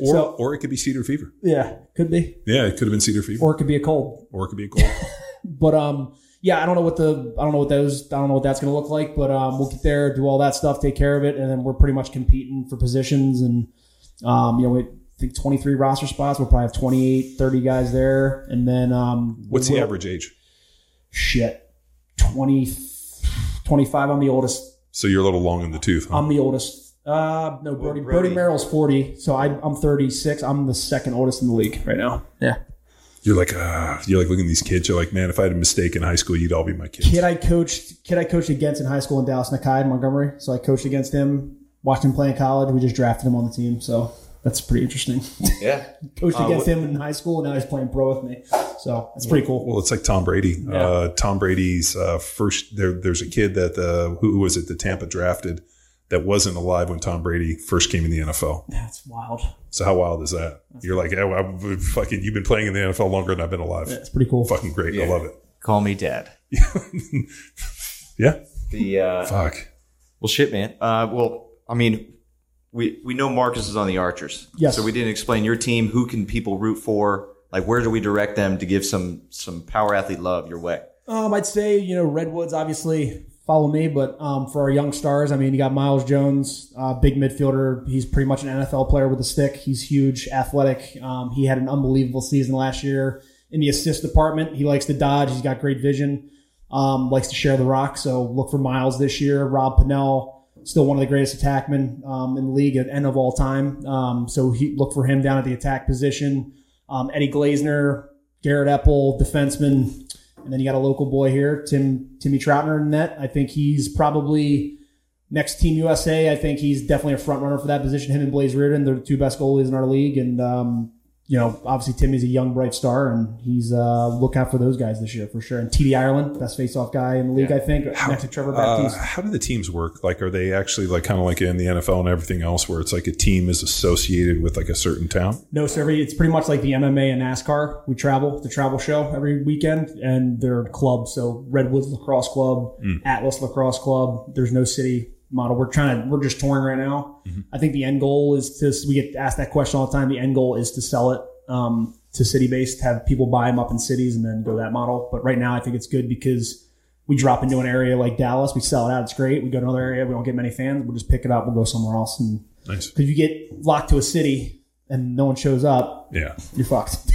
E: Or,
A: So-
E: or it could be cedar fever.
A: yeah, could be.
E: Yeah, it could have been cedar fever,
A: Or it could be a cold.
E: or it could be a cold. [laughs]
A: But um, yeah, I don't know what the I don't know what those I don't know what that's going to look like. But um, we'll get there, do all that stuff, take care of it, and then we're pretty much competing for positions. And um, you know, we I think 23 roster spots. We'll probably have 28, 30 guys there, and then um,
E: What's the average age?
A: Shit, 20, 25. I'm the oldest.
E: So you're a little long in the tooth, huh?
A: I'm the oldest. Uh, no, Brodie. Brodie,
B: Brodie-
A: Merrill's 40, so I, I'm 36. I'm the second oldest in the league right now. Yeah.
E: You're like, ah, you're like looking at these kids. You're like, man, if I had a mistake in high school, you'd all be my kids.
A: Kid I coached, kid I coached against in high school in Dallas, Nakeie Montgomery. So I coached against him, watched him play in college. We just drafted him on the team, so that's pretty interesting.
B: Yeah. [laughs]
A: coached
B: Uh,
A: against
B: what-
A: him in high school, and now he's playing pro with me. So that's pretty cool.
E: Well, it's like Tom Brady. Uh, Tom Brady's uh, first. There, there's a kid that uh, who was it? The Tampa drafted that wasn't alive when Tom Brady first came in the NFL.
A: That's wild.
E: So how wild is that? You're like, yeah, well, I'm fucking. You've been playing in the NFL longer than I've been alive.
A: That's pretty cool.
E: Fucking great. I love it.
B: Call me dad. [laughs]
E: Yeah.
B: The uh,
E: Fuck.
B: well, shit, man. Uh, well, I mean, we we know Marcus is on the Archers.
A: Yes.
B: So we didn't explain your team. Who can people root for? Like, where do we direct them to give some some power athlete love your way?
A: Um, I'd say you know Redwoods obviously follow me, but um, for our young stars, I mean you got Myles Jones, uh, big midfielder. He's pretty much an NFL player with a stick. He's huge, athletic. Um, he had an unbelievable season last year in the assist department. He likes to dodge. He's got great vision. Um, likes to share the rock. So look for Myles this year. Rob Pannell, still one of the greatest attackmen um, in the league at end of all time. Um, so he look for him down at the attack position. Um, Eddie Glazner, Garrett Epple, defenseman. And then you got a local boy here, Tim Timmy Troutner in net. I think he's probably next Team USA. I think he's definitely a front runner for that position. Him and Blaze Riorden, they're the two best goalies in our league. And um, you know, obviously Timmy's a young bright star, and he's uh, look out for those guys this year for sure. And TD Ireland, best face-off guy in the league, I think, next to Trevor
E: Uh,
A: Baptiste.
E: how do the teams work? Like, are they actually like kind of like in the NFL and everything else, where it's like a team is associated with like a certain town?
A: No, so every, it's pretty much like the MMA and NASCAR. We travel, the travel show every weekend, and they're clubs. So Redwoods Lacrosse Club, Atlas Lacrosse Club. There's no city model. We're trying to, we're just touring right now. I think the end goal is to, we get asked that question all the time. The end goal is to sell it um, to city based, have people buy them up in cities and then go that model. But right now, I think it's good because we drop into an area like Dallas, we sell it out. It's great. We go to another area, we don't get many fans. We'll just pick it up. We'll go somewhere else. And
E: Nice.
A: because you get locked to a city and no one shows up,
E: Yeah.
A: you're fucked. [laughs]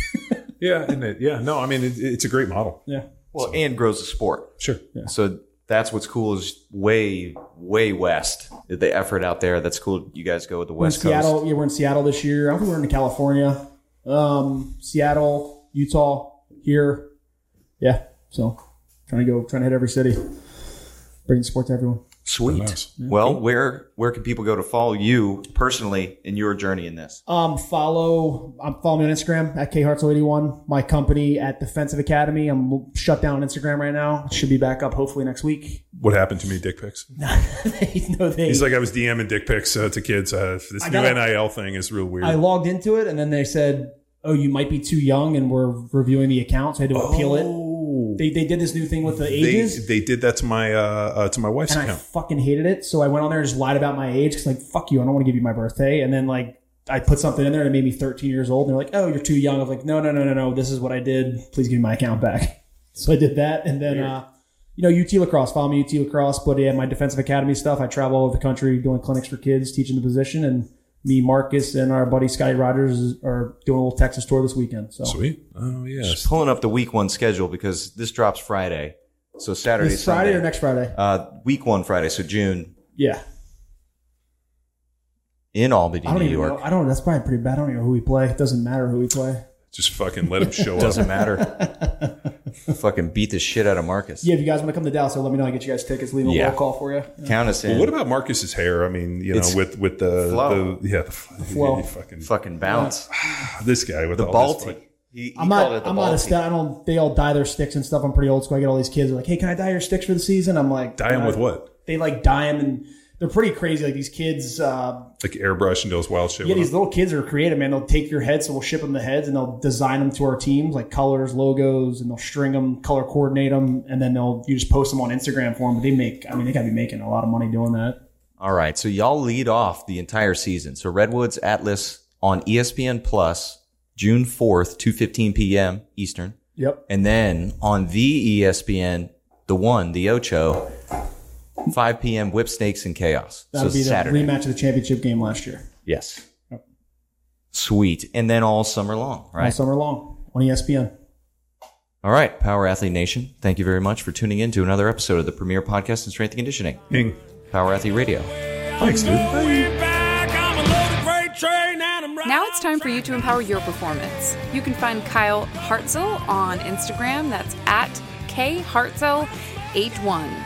E: Yeah. And it, yeah. No, I mean, it, it's a great model.
A: yeah.
B: Well, and grows the sport.
E: Sure. Yeah.
B: So that's what's cool is way way west. The effort out there. That's cool. You guys go with the
A: We're in
B: West Coast.
A: Yeah, we're in Seattle this year. I think we're in California, um, Seattle, Utah, here. Yeah. So trying to go, trying to hit every city, bringing sport to everyone.
B: Sweet.
E: Nice.
B: Well, where where can people go to follow you personally in your journey in this?
A: Um, follow. I'm following me on Instagram at khartzell81. My company at Defensive Academy. I'm shut down on Instagram right now. It should be back up hopefully next week.
E: What happened to me? Dick pics. [laughs]
A: no, they.
E: He's like, I was DMing dick pics uh, to kids. Uh, this
A: I
E: new
A: gotta-
E: NIL thing is real weird.
A: I logged into it and then they said, "Oh, you might be too young," and we're reviewing the account, so I had to appeal it.
E: Oh.
A: They, they did this new thing with the
E: they,
A: ages.
E: they did that to my uh, uh, to my wife's
A: and I
E: account.
A: fucking hated it. So I went on there and just lied about my age because like fuck you, I don't want to give you my birthday. And then like I put something in there and it made me 13 years old. And they're like, oh, you're too young. I was like, no, no, no, no, no. This is what I did. Please give me my account back. [laughs] So I did that, and then uh, you know UT lacrosse. Follow me UT lacrosse. But yeah, my defensive academy stuff. I travel all over the country doing clinics for kids, teaching the position, and me, Marcus, and our buddy Scotty Rogers are doing a little Texas tour this weekend. So
E: Sweet. Oh yes.
B: Pulling up the week one schedule because this drops Friday. So Saturday,
A: this Friday
B: Sunday.
A: or next Friday?
B: Uh, week one Friday. So June
A: Yeah.
B: in Albany,
A: I don't
B: New
A: even
B: York.
A: know. I don't. That's probably pretty bad. I don't know who we play. It doesn't matter who we play.
E: Just fucking let him [laughs] show up.
B: Doesn't matter. [laughs] Fucking beat the shit out of Marcus.
A: Yeah, if you guys want to come to Dallas, so let me know. I get you guys tickets. Leave a
B: Yeah.
A: roll call for you.
B: Count us in.
E: Well, what about Marcus's hair? I mean, you know,
B: It's
E: with with the,
B: flow.
E: the yeah, the,
A: flow. [laughs]
E: fucking
B: Fucking bounce. [sighs]
E: this guy with
B: The
E: all this,
B: Balti.
E: like-
B: He, he
A: I'm
B: called
A: not.
B: it the
A: I'm not a
B: Balti.
A: stat. I don't. They all dye their sticks and stuff. I'm pretty old school. I get all these kids are like, "Hey, can I dye your sticks for the season?" I'm like,
E: dye him
A: "Uh,
E: with what?
A: They like dye them, and they're pretty crazy. Like these kids. Uh,
E: Like airbrush and those wild shit.
A: yeah, these
E: him?
A: little kids are creative, man. They'll take your heads, so we'll ship them the heads, and they'll design them to our teams, like colors, logos, and they'll string them, color coordinate them, and then they'll you just post them on Instagram for them. But they make. I mean, they got to be making a lot of money doing that.
B: All right, so y'all lead off the entire season. So Redwoods Atlas on ESPN Plus, June fourth, two fifteen p.m. Eastern,
A: Yep.
B: and then on the ESPN, the one, the Ocho, five p.m. Whipsnakes and Chaos.
A: That'll
B: so
A: be the
B: Saturday.
A: rematch of the championship game last year.
B: Yes. Sweet, and then all summer long, right?
A: All summer long on ESPN.
B: All right, Power Athlete Nation, thank you very much for tuning in to another episode of the premier podcast in strength and conditioning,
E: Ping.
B: Power Athlete Radio.
E: Thanks, dude.
D: Back, I'm a loaded freight train and I'm
C: Now it's time for you to empower your performance. You can find Kyle Hartzell on Instagram. That's at khartzell81.